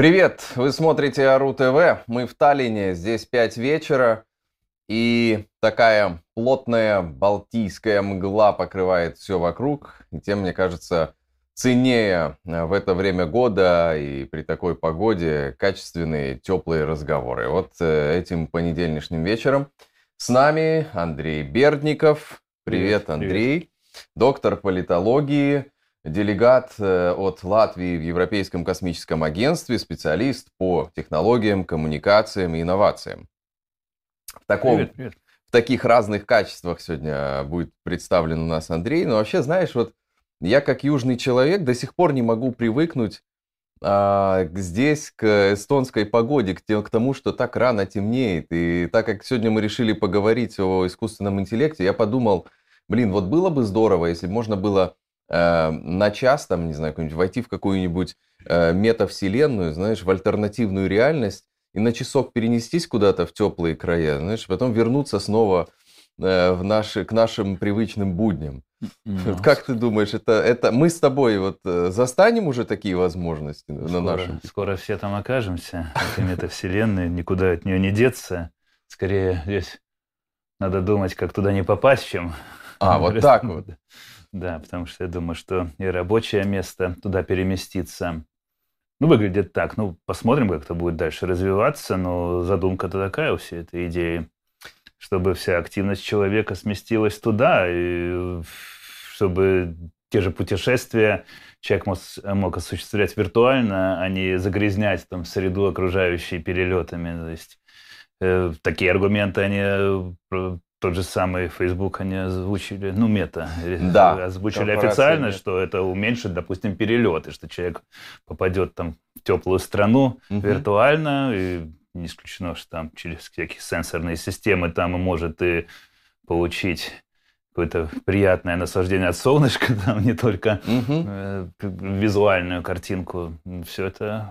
Привет! Вы смотрите Ару ТВ. Мы в Таллине. Здесь 5 вечера. И такая плотная балтийская мгла покрывает все вокруг. И тем, мне кажется, ценнее э, в это время года и при такой погоде качественные теплые разговоры. Вот э, этим понедельничным вечером с нами Андрей Бердников. Привет, привет Андрей. Привет. Доктор политологии, делегат э, от Латвии в Европейском космическом агентстве, специалист по технологиям, коммуникациям и инновациям. В, таком, привет, привет. в таких разных качествах сегодня будет представлен у нас Андрей. Но вообще, знаешь, вот я как южный человек до сих пор не могу привыкнуть а, здесь к эстонской погоде, к, к тому, что так рано темнеет. И так как сегодня мы решили поговорить о искусственном интеллекте, я подумал, блин, вот было бы здорово, если можно было э, на час, там, не знаю, войти в какую-нибудь э, метавселенную, знаешь, в альтернативную реальность и на часок перенестись куда-то в теплые края, знаешь, потом вернуться снова э, в наши, к нашим привычным будням. Ну, как ты думаешь, это, это мы с тобой вот э, застанем уже такие возможности скоро, на нашем? Скоро все там окажемся, этой метавселенной, никуда от нее не деться. Скорее здесь надо думать, как туда не попасть, чем... А, вот так вот. Да, потому что я думаю, что и рабочее место туда переместится. Ну, выглядит так. Ну, посмотрим, как это будет дальше развиваться, но задумка-то такая у всей этой идеи, чтобы вся активность человека сместилась туда, и чтобы те же путешествия человек мог, мог осуществлять виртуально, а не загрязнять там среду окружающей перелетами. То есть э, такие аргументы, они э, тот же самый Facebook они озвучили, ну, мета, э, да, озвучили официально, нет. что это уменьшит, допустим, перелеты, что человек попадет там в теплую страну угу. виртуально, и не исключено, что там через всякие сенсорные системы там и может и получить какое-то приятное наслаждение от солнышка, там не только угу. э, визуальную картинку. Все это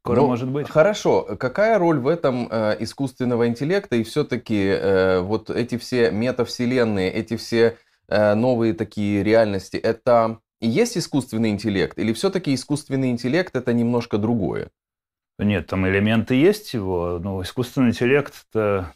скоро ну, может быть. Хорошо. Какая роль в этом э, искусственного интеллекта и все-таки э, вот эти все метавселенные, эти все э, новые такие реальности, это и есть искусственный интеллект или все-таки искусственный интеллект это немножко другое? Нет, там элементы есть его, но искусственный интеллект это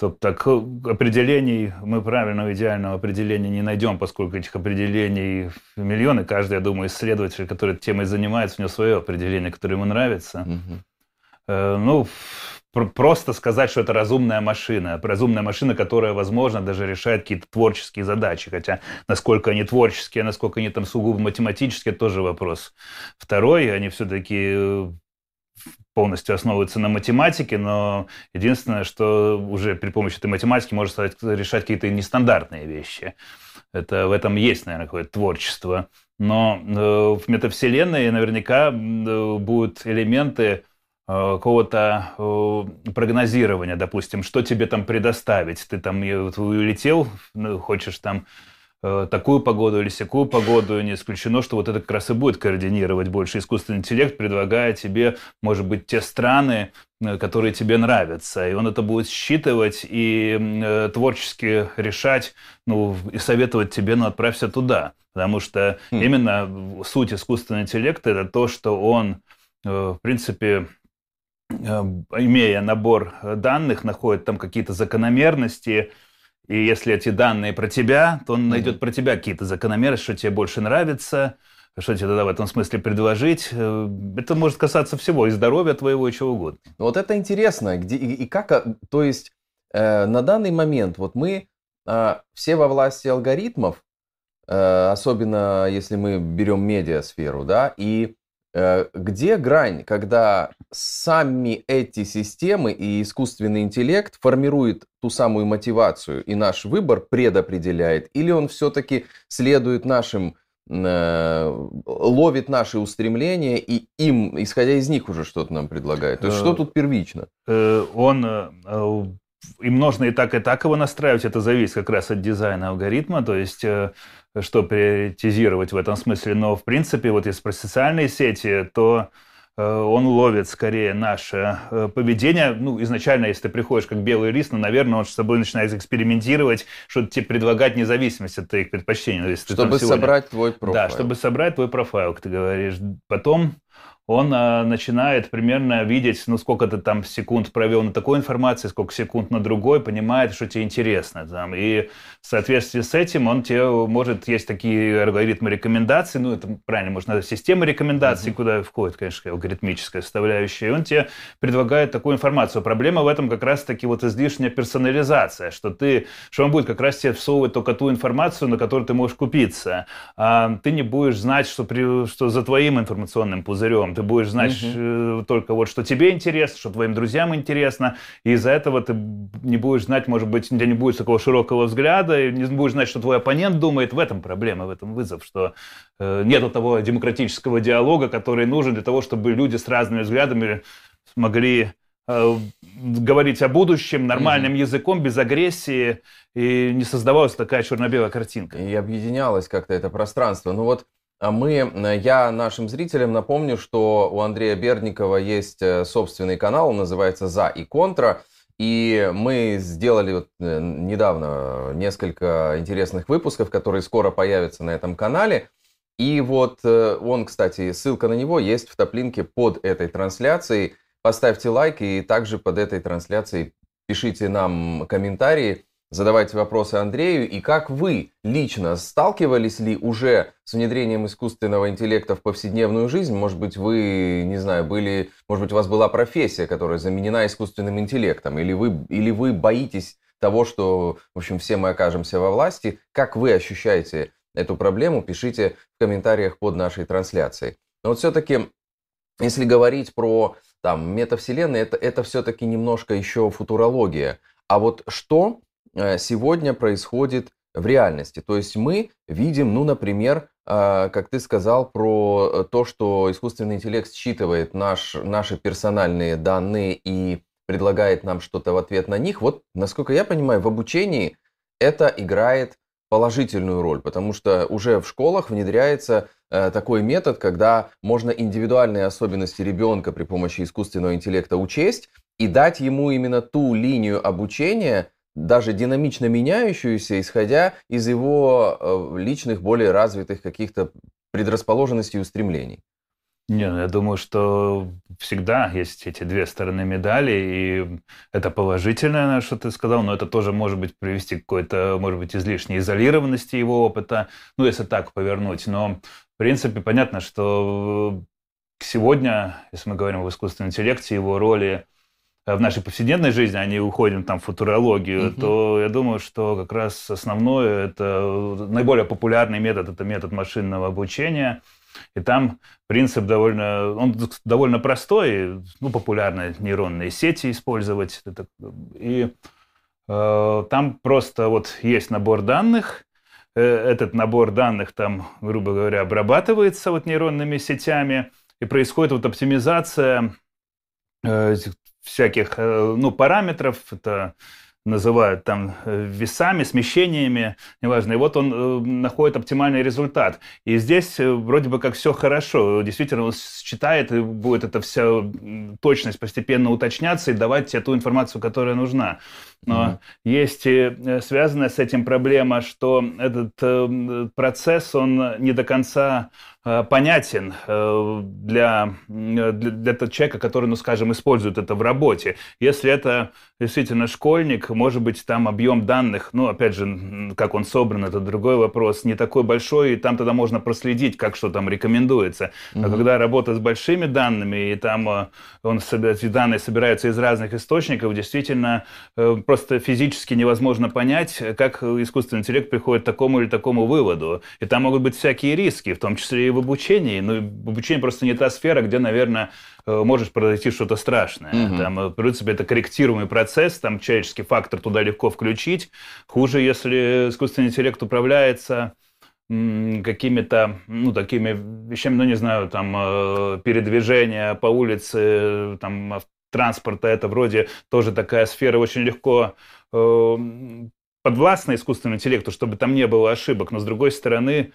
чтобы так э, определений, мы правильного идеального определения не найдем, поскольку этих определений миллионы. Каждый, я думаю, исследователь, который темой занимается, у него свое определение, которое ему нравится. Угу. Ну, просто сказать, что это разумная машина. Разумная машина, которая, возможно, даже решает какие-то творческие задачи. Хотя, насколько они творческие, насколько они там сугубо математические, тоже вопрос. Второй, они все-таки э, полностью основывается на математике, но единственное, что уже при помощи этой математики можно решать какие-то нестандартные вещи. Это, в этом есть, наверное, какое-то творчество. Но э, в метавселенной наверняка э, будут элементы э, какого-то прогнозирования, допустим, что тебе там предоставить. Ты там улетел, ну, хочешь там такую погоду или всякую погоду, не исключено, что вот это как раз и будет координировать больше искусственный интеллект, предлагая тебе, может быть, те страны, э, которые тебе нравятся. И он это будет считывать и э, творчески решать, ну, и советовать тебе, ну, отправься туда. Потому что mm. именно суть искусственного интеллекта – это то, что он, в принципе, имея набор данных, находит там какие-то закономерности, и если эти данные про тебя, то он найдет mm-hmm. про тебя какие-то закономерности, что тебе больше нравится, что тебе тогда в этом смысле предложить. Э, это может касаться всего, и здоровья твоего, и чего угодно. Ну, вот это интересно. Где, и, и как, а, то есть э, на данный момент вот мы э, все во власти алгоритмов, э, особенно если мы берем медиасферу, да, и где грань, когда сами эти системы и искусственный интеллект формируют ту самую мотивацию и наш выбор предопределяет, или он все-таки следует нашим, э, ловит наши устремления и им, исходя из них, уже что-то нам предлагает? То есть что э, тут первично? Он им нужно и так, и так его настраивать. Это зависит как раз от дизайна алгоритма. То есть что приоритизировать в этом смысле. Но, в принципе, вот если про социальные сети, то э, он ловит скорее наше э, поведение. Ну, изначально, если ты приходишь как белый лист, ну, наверное, он с собой начинает экспериментировать, что-то тебе предлагать независимость от твоих предпочтений. Если чтобы сегодня... собрать твой профайл. Да, чтобы собрать твой профайл, как ты говоришь. Потом он а, начинает примерно видеть, ну, сколько ты там секунд провел на такой информации, сколько секунд на другой, понимает, что тебе интересно. Там. И в соответствии с этим он тебе может, есть такие алгоритмы рекомендаций, ну, это правильно, можно система рекомендаций, mm-hmm. куда входит, конечно, алгоритмическая составляющая, и он тебе предлагает такую информацию. Проблема в этом как раз-таки вот излишняя персонализация, что ты, что он будет как раз тебе всовывать только ту информацию, на которую ты можешь купиться. А ты не будешь знать, что, при, что за твоим информационным пузырем ты будешь знать угу. только вот, что тебе интересно, что твоим друзьям интересно, и из-за этого ты не будешь знать, может быть, у тебя не будет такого широкого взгляда, и не будешь знать, что твой оппонент думает. В этом проблема, в этом вызов, что э, нет того демократического диалога, который нужен для того, чтобы люди с разными взглядами смогли э, говорить о будущем нормальным mm языком, без агрессии, и не создавалась такая черно-белая картинка. И объединялось как-то это пространство. Ну вот мы, э, я нашим зрителям напомню, что у Андрея Бердникова есть э, собственный канал, он называется «За и контра». И мы сделали вот э, недавно несколько интересных выпусков, которые скоро появятся на этом канале. И вот он, кстати, ссылка на него есть в топлинке под этой трансляцией. Поставьте лайк и также под этой трансляцией пишите нам комментарии задавайте вопросы Андрею. И как вы лично сталкивались ли уже с внедрением искусственного интеллекта в повседневную жизнь? Может быть, вы, не знаю, были, может быть, у вас была профессия, которая заменена искусственным интеллектом, или вы, или вы боитесь того, что, в общем, все мы окажемся во власти. Как вы ощущаете эту проблему, пишите в комментариях под нашей трансляцией. Но вот все-таки, если говорить про там, метавселенные, это, это все-таки немножко еще футурология. А вот что сегодня происходит в реальности. То есть мы видим, ну, например, а, как ты сказал про э, то, что искусственный интеллект считывает наш, наши персональные данные и предлагает нам что-то в ответ на них. Вот, насколько я понимаю, в обучении это играет положительную роль, потому что уже в школах внедряется э, такой метод, когда можно индивидуальные особенности ребенка при помощи искусственного интеллекта учесть и дать ему именно ту линию обучения, даже динамично меняющуюся, исходя из его э, личных, более развитых каких-то предрасположенностей и устремлений. Не, ну, я думаю, что всегда есть эти две стороны медали, и это положительное, что ты сказал, но это тоже может быть привести к какой-то, может быть, излишней изолированности его опыта, ну, если так повернуть. Но, в принципе, понятно, что сегодня, если мы говорим об искусственном интеллекте, его роли Э, в нашей повседневной жизни, а не уходим там в футурологию, угу. то я думаю, что как раз основное, это наиболее популярный метод, это метод машинного обучения. И там принцип довольно, он довольно простой, ну, популярно нейронные сети использовать. И э, там просто вот есть набор данных, э, этот набор данных там, грубо говоря, обрабатывается вот нейронными сетями, и происходит вот оптимизация э, всяких э, ну, параметров, это называют там э, весами, смещениями, неважно. И вот он э, находит оптимальный результат. И здесь вроде бы как все хорошо. Действительно, он считает, и будет эта вся точность постепенно уточняться и давать тебе ту информацию, которая нужна. Но mm-hmm. есть и связанная с этим проблема, что этот процесс, он не до конца понятен э, для, для, для того человека, который, ну, скажем, использует это в работе. Если это действительно школьник, может быть, там объем данных, ну, опять же, как он собран, это другой вопрос, не такой большой, и там тогда можно проследить, как что там рекомендуется. А угу. когда работа с большими данными, и там э, он, эти данные собираются из разных источников, действительно, просто физически невозможно понять, как искусственный интеллект приходит к такому или такому выводу. И там могут быть всякие риски, в том числе и в обучении, но в обучении просто не та сфера, где, наверное, э, можешь произойти что-то страшное. Угу. Там, э, в принципе, это корректируемый процесс, там человеческий фактор туда легко включить. Хуже, если искусственный интеллект управляется какими-то, ну, такими вещами, ну, не знаю, там, э, передвижение по улице, там, транспорта, это вроде тоже такая сфера очень легко подвластна искусственному интеллекту, чтобы там не было ошибок, но с другой стороны,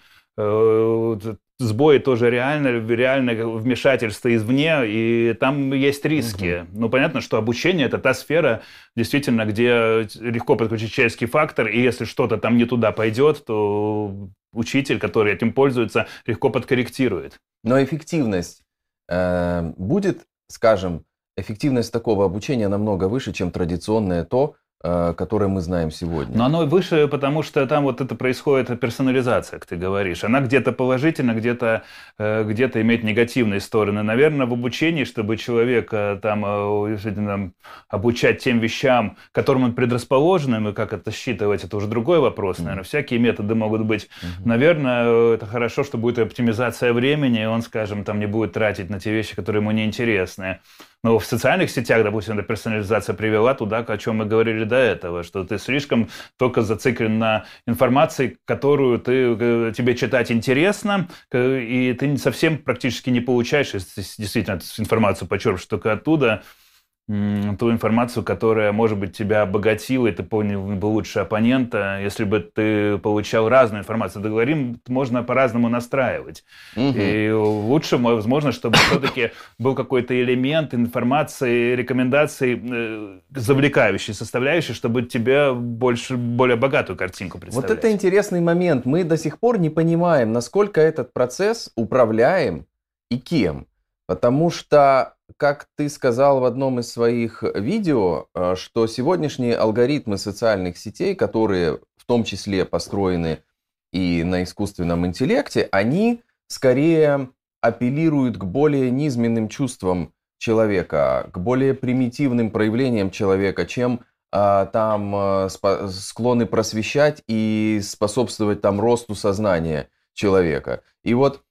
сбои тоже реально, реально вмешательство извне, и там есть риски. Угу. Ну, понятно, что обучение – это та сфера, действительно, где легко подключить человеческий фактор, и если что-то там не туда пойдет, то учитель, который этим пользуется, легко подкорректирует. Но эффективность э, будет, скажем, эффективность такого обучения намного выше, чем традиционное то, Э, которые мы знаем сегодня. Но оно выше, потому что там вот это происходит персонализация, как ты говоришь. Она где-то положительна, где-то э, где имеет негативные стороны. Наверное, в обучении, чтобы человека там э, обучать тем вещам, которым он предрасположен, и как это считывать, это уже другой вопрос. Наверное, всякие методы могут быть. Наверное, это хорошо, что будет оптимизация времени, и он, скажем, там не будет тратить на те вещи, которые ему неинтересны. Но в социальных сетях, допустим, эта персонализация привела туда, о чем мы говорили до этого, что ты слишком только зациклен на информации, которую ты, э, тебе читать интересно, и ты совсем практически не получаешь, если действительно информацию почерпнешь только оттуда, ту информацию, которая, может быть, тебя обогатила, и ты понял бы лучше оппонента, если бы ты получал разную информацию. Договорим, можно по-разному настраивать. Угу. И лучше, возможно, чтобы все-таки был какой-то элемент информации, рекомендаций, э, завлекающий, составляющий, чтобы тебе больше, более богатую картинку представлять. Вот это интересный момент. Мы до сих пор не понимаем, насколько этот процесс управляем и кем. Потому что как ты сказал в одном из своих видео, э, что сегодняшние алгоритмы социальных сетей, которые в том числе построены и на искусственном интеллекте, они скорее апеллируют к более низменным чувствам человека, к более примитивным проявлениям человека, чем а, там а, склонны просвещать и способствовать там росту сознания человека. И вот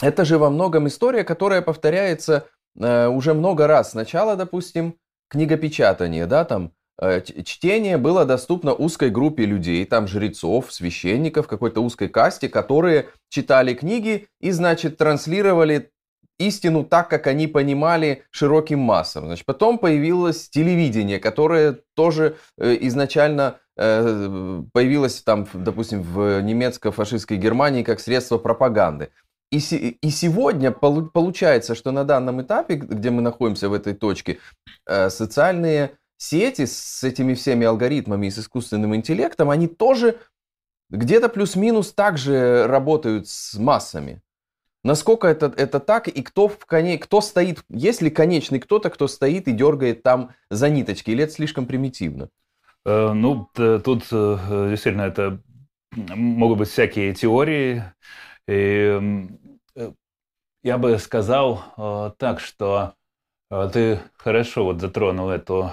это же во многом история, которая повторяется э, уже много раз. Сначала, допустим, книгопечатание, да, там э, чтение было доступно узкой группе людей, там жрецов, священников, какой-то узкой касте, которые читали книги и, значит, транслировали истину так, как они понимали широким массам. Значит, потом появилось телевидение, которое тоже э, изначально появилось там, допустим, в немецко-фашистской Германии как средство пропаганды. И, и сегодня получается, что на данном этапе, где мы находимся в этой точке, э, социальные сети с этими всеми алгоритмами и с искусственным интеллектом, они тоже где-то плюс-минус также работают с массами. Насколько это, это так, и кто, в коне, кто стоит, есть ли конечный кто-то, кто стоит и дергает там за ниточки, или это слишком примитивно? Э, ну, тут э, действительно это могут быть всякие теории. И Э, я бы сказал э, так, что э, ты хорошо вот затронул эту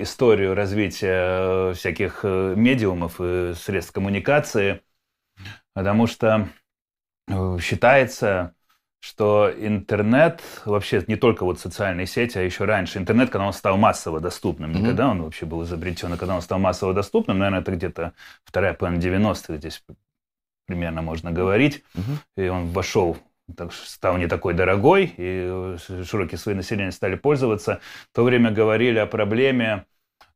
историю развития всяких медиумов и средств коммуникации, потому что считается, что интернет, вообще не только вот социальные сети, а еще раньше, интернет, когда он стал массово доступным, не mm-hmm. когда он вообще был изобретен, а когда он стал массово доступным, наверное, это где-то вторая половина 90-х здесь примерно можно говорить, mm-hmm. и он вошел так, стал не такой дорогой, и э, широкие слои населения стали пользоваться, в то время говорили о проблеме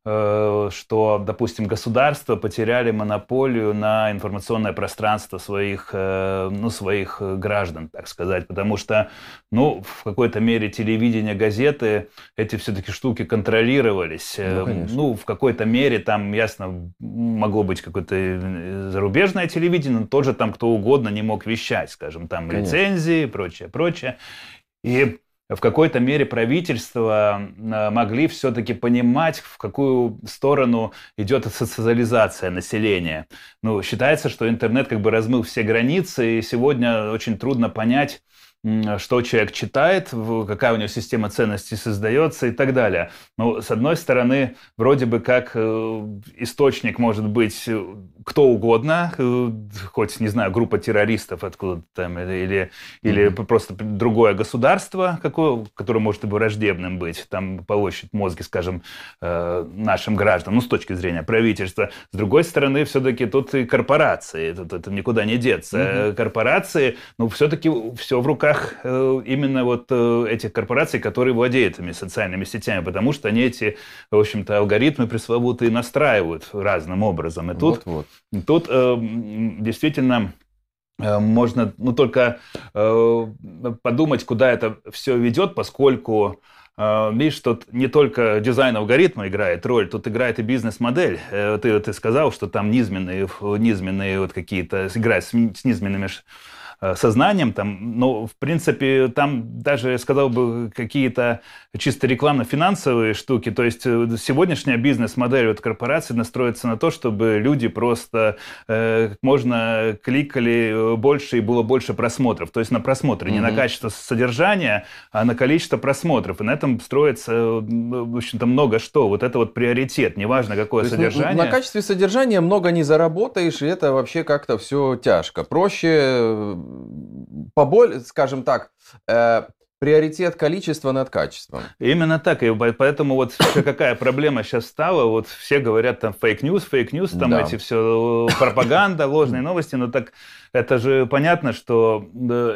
что, допустим, государства потеряли монополию на информационное пространство своих, э, ну, своих граждан, так сказать, потому что, ну, в какой-то мере телевидение, газеты, эти все-таки штуки контролировались. Ну, э, ну, в какой-то мере там, ясно, могло быть какое-то зарубежное телевидение, но тоже там кто угодно не мог вещать, скажем, там конечно. лицензии, прочее, прочее. И в какой-то мере правительства э, могли все-таки понимать, в какую сторону идет социализация населения. Ну, считается, что интернет как бы размыл все границы, и сегодня очень трудно понять, что человек читает, какая у него система ценностей создается и так далее. Ну, с одной стороны, вроде бы как э, источник может быть э, кто угодно, э, хоть, не знаю, группа террористов откуда-то там, или, или mm-hmm. просто другое государство, какое, которое может и враждебным быть, там полощет мозги, скажем, нашим гражданам, ну, с точки зрения правительства. С другой стороны, все-таки тут и корпорации, тут это никуда не деться. Mm-hmm. Корпорации, ну, все-таки все в руках руках э, именно вот э, этих корпораций, которые владеют этими социальными сетями, потому что они эти, в общем-то, алгоритмы пресловутые настраивают разным образом. И тут, вот, вот. тут э, действительно можно ну, только подумать, куда это все ведет, поскольку Видишь, тут не только дизайн алгоритма играет роль, тут играет и бизнес-модель. Ты, ты сказал, что там низменные, низменные вот какие-то, играют с, с низменными сознанием, там, но, в принципе, там даже, я сказал бы, какие-то чисто рекламно-финансовые штуки, то есть э, сегодняшняя бизнес-модель вот корпорации настроится на то, чтобы люди просто э, как можно кликали больше и было больше просмотров, то есть на просмотры, mm-hmm. не на качество содержания, а на количество просмотров, и на этом строится, в общем-то, много что, вот это вот приоритет, неважно какое то содержание. на качестве содержания много не заработаешь, и это вообще как-то все тяжко. Проще, поболь, скажем так, э, приоритет количества над качеством. Именно так. И поэтому вот какая проблема сейчас стала. Вот все говорят там fake news, fake news, там да. эти все пропаганда, ложные новости. Но так это же понятно, что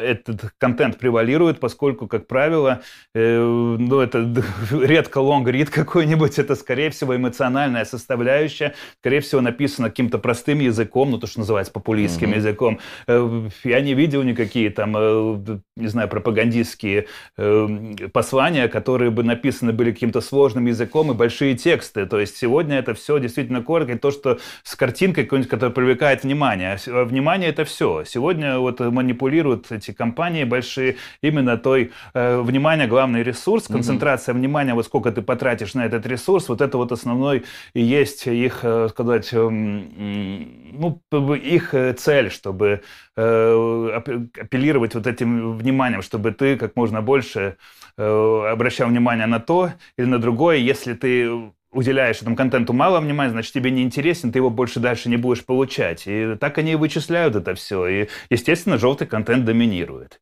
этот контент превалирует, поскольку, как правило, э, ну, это редко лонг-рид какой-нибудь, это, скорее всего, эмоциональная составляющая, скорее всего, написано каким-то простым языком, ну, то, что называется популистским mm-hmm. языком. Э, я не видел никакие там, э, не знаю, пропагандистские послания, которые бы написаны были каким-то сложным языком и большие тексты. То есть сегодня это все действительно коротко, и то, что с картинкой какой-нибудь, которая привлекает внимание. А внимание это все все. Сегодня вот манипулируют эти компании большие именно той, э, внимание, главный ресурс, концентрация mm-hmm. внимания, вот сколько ты потратишь на этот ресурс, вот это вот основной и есть их, э, сказать, э, ну, их э, цель, чтобы э, апеллировать вот этим вниманием, чтобы ты как можно больше э, обращал внимание на то или на другое, если ты уделяешь этому контенту мало внимания, значит, тебе не интересен, ты его больше дальше не будешь получать. И так они и вычисляют это все. И, естественно, желтый контент доминирует.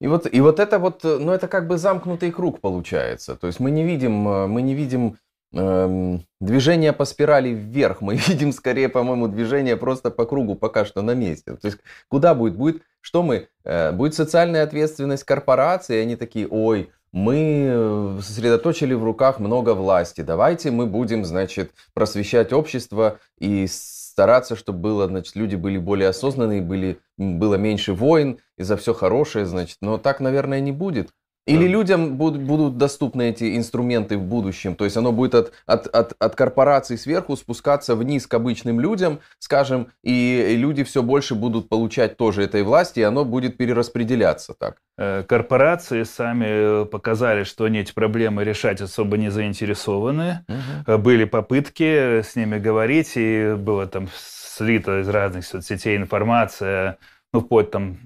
И вот, и вот это вот, ну, это как бы замкнутый круг получается. То есть мы не видим, э, мы не видим эм, движение по спирали вверх, мы видим скорее, по-моему, движение просто по кругу пока что на месте. То есть куда будет? Будет, что мы? Э, будет социальная ответственность корпорации, они такие, ой, мы э, сосредоточили в руках много власти. Давайте мы будем, значит, просвещать общество и стараться, чтобы было, значит, люди были более осознанные, были, было меньше войн и за все хорошее, значит. Но так, наверное, не будет. Или людям будут, будут доступны эти инструменты в будущем, то есть оно будет от, от, от, от корпораций сверху спускаться вниз к обычным людям, скажем, и люди все больше будут получать тоже этой власти, и оно будет перераспределяться так. Э, корпорации сами э, показали, что они эти проблемы решать особо не заинтересованы. Угу. Были попытки с ними говорить, и было там слито из разных соцсетей информация ну, вплоть там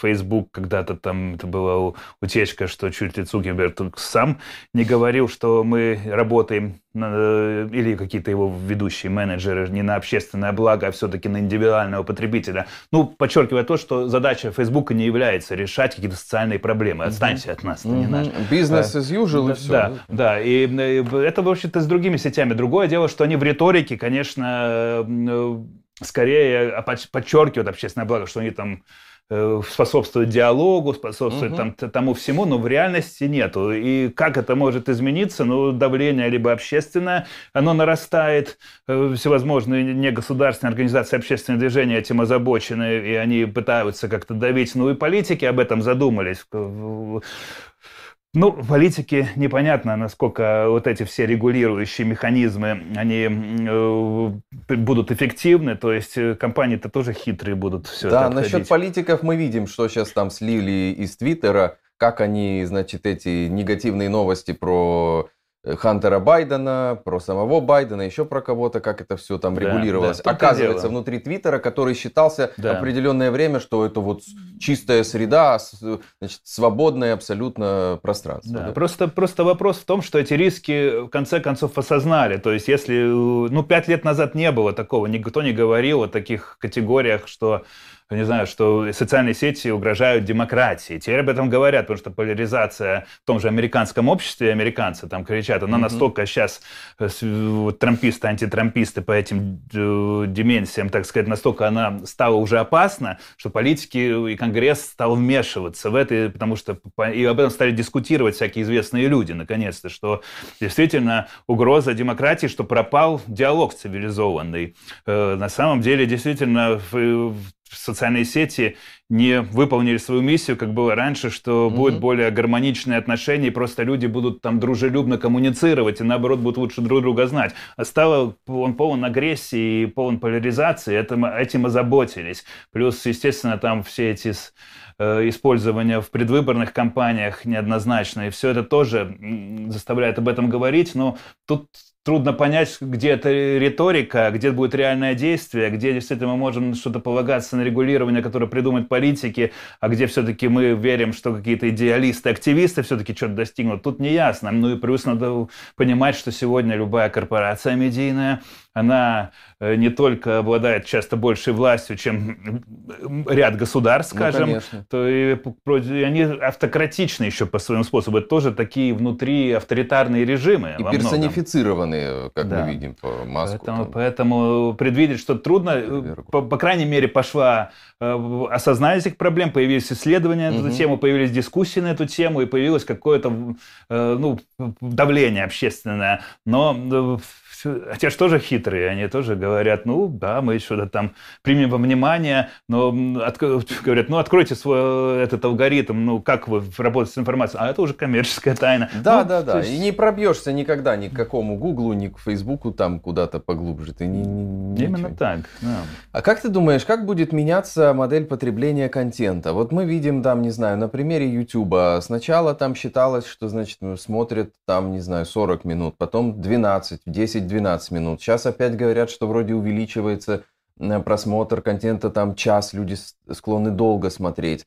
Facebook когда-то там это была утечка, что чуть ли Цукерберг сам не говорил, что мы работаем на, э, или какие-то его ведущие менеджеры не на общественное благо, а все-таки на индивидуального потребителя. Ну, подчеркивая то, что задача Facebook не является решать какие-то социальные проблемы. Отстаньте mm-hmm. от нас, это mm-hmm. не наш. Бизнес as usual да, и все. Да, да. И, и это, вообще-то, с другими сетями. Другое дело, что они в риторике, конечно, э, скорее подчеркивают общественное благо, что они там э, способствуют диалогу, способствуют угу. там, тому всему, но в реальности нету. И как это может измениться? Ну, давление либо общественное, оно нарастает, э, всевозможные негосударственные организации, общественные движения этим озабочены, и они пытаются как-то давить. Ну и политики об этом задумались. Ну, в политике непонятно, насколько вот эти все регулирующие механизмы, они э, будут эффективны, то есть э, компании-то тоже хитрые будут все да, это насчет политиков мы видим, что сейчас там слили из Твиттера, как они, значит, эти негативные новости про Хантера Байдена, про самого Байдена, еще про кого-то, как это все там да, регулировалось. Да, Оказывается, внутри Твиттера, который считался да. определенное время, что это вот чистая среда, значит, свободное абсолютно пространство. Да, да? Просто, просто вопрос в том, что эти риски в конце концов осознали. То есть, если, ну, пять лет назад не было такого, никто не говорил о таких категориях, что не знаю, что социальные сети угрожают демократии. Теперь об этом говорят, потому что поляризация в том же американском обществе, американцы там кричат, она mm-hmm. настолько сейчас, э, трамписты, антитрамписты по этим э, дименсиям, так сказать, настолько она стала уже опасна, что политики и Конгресс стал вмешиваться в это, потому что и об этом стали дискутировать всякие известные люди, наконец-то, что действительно угроза демократии, что пропал диалог цивилизованный. Э, на самом деле, действительно, в социальные сети не выполнили свою миссию, как было раньше, что mm-hmm. будет более гармоничные отношения, и просто люди будут там дружелюбно коммуницировать, и наоборот будут лучше друг друга знать. А стало он полон агрессии и полон поляризации, этим, этим озаботились. Плюс, естественно, там все эти э, использования в предвыборных кампаниях неоднозначно, и все это тоже заставляет об этом говорить, но тут трудно понять, где это риторика, где будет реальное действие, где действительно мы можем что-то полагаться на регулирование, которое придумают политики, а где все-таки мы верим, что какие-то идеалисты, активисты все-таки что-то достигнут. Тут не ясно. Ну и плюс надо понимать, что сегодня любая корпорация медийная, она э, не только обладает часто большей властью, чем ряд государств, ну, скажем, ну, то и, и они автократичны еще по своему способу. Это тоже такие внутри авторитарные режимы. И персонифицированные, как да. мы видим по Маску. Поэтому, поэтому предвидеть что трудно. По, по крайней мере, пошла э, осознание этих проблем, появились исследования на угу. эту тему, появились дискуссии на эту тему, и появилось какое-то э, ну, давление общественное. Но Хотя же тоже хитрые, они тоже говорят, ну да, мы что-то там примем во внимание, но от, говорят, ну откройте свой этот алгоритм, ну как вы работаете с информацией, а это уже коммерческая тайна. Да, ну, да, да, есть... и не пробьешься никогда ни к какому Гуглу, ни к Фейсбуку там куда-то поглубже, ты не, не Именно ничего. так, да. А как ты думаешь, как будет меняться модель потребления контента? Вот мы видим там, не знаю, на примере YouTube, сначала там считалось, что, значит, смотрят там, не знаю, 40 минут, потом 12, 10, 12 минут. Сейчас опять говорят, что вроде увеличивается э, просмотр контента, там час, люди склонны долго смотреть.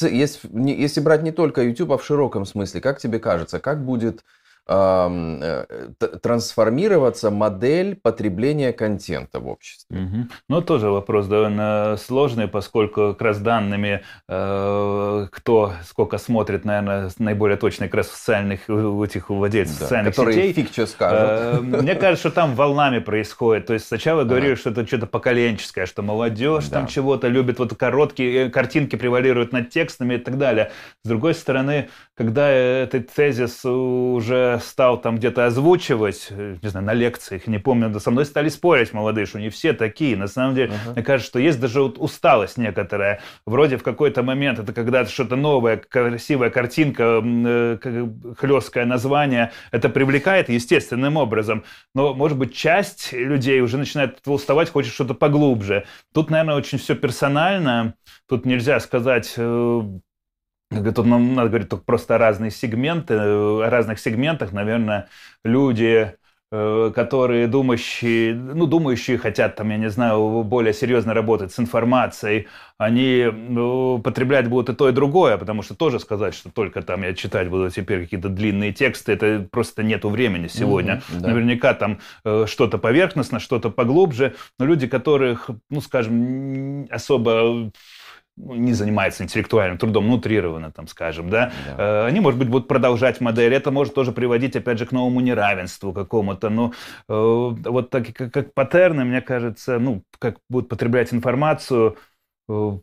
Если, если брать не только YouTube, а в широком смысле, как тебе кажется, как будет трансформироваться модель потребления контента в обществе. Угу. Ну, тоже вопрос довольно сложный, поскольку как раз данными, э, кто сколько смотрит, наверное, наиболее точно как раз социальных, у этих владельцев да, социальных которые сетей. фиг что скажут. Э, мне кажется, что там волнами происходит. То есть сначала говорили, ага. что это что-то поколенческое, что молодежь да. там чего-то любит, вот короткие картинки превалируют над текстами и так далее. С другой стороны, когда этот тезис уже стал там где-то озвучивать, э, не знаю, на лекциях, не помню, со мной стали спорить молодые, что не все такие. На самом деле, uh-huh. мне кажется, что есть даже вот усталость некоторая. Вроде в какой-то момент это когда что-то новое, красивая картинка, э, хлесткое название, это привлекает естественным образом. Но, может быть, часть людей уже начинает уставать, хочет что-то поглубже. Тут, наверное, очень все персонально. Тут нельзя сказать э, Тут нам надо говорить только просто разные сегменты. О разных сегментах, наверное, люди, э, которые думающие, ну, думающие хотят, там, я не знаю, более серьезно работать с информацией, они ну, потреблять будут и то, и другое, потому что тоже сказать, что только там я читать буду теперь какие-то длинные тексты, это просто нету времени сегодня. Mm-hmm, да. Наверняка там э, что-то поверхностно, что-то поглубже, но люди, которых, ну, скажем, особо не занимается интеллектуальным трудом, нутрированно, там, скажем, да, да. Э, они, может быть, будут продолжать модель. Это может тоже приводить, опять же, к новому неравенству какому-то. Но э, вот так как, как паттерны, мне кажется, ну, как будут потреблять информацию, э,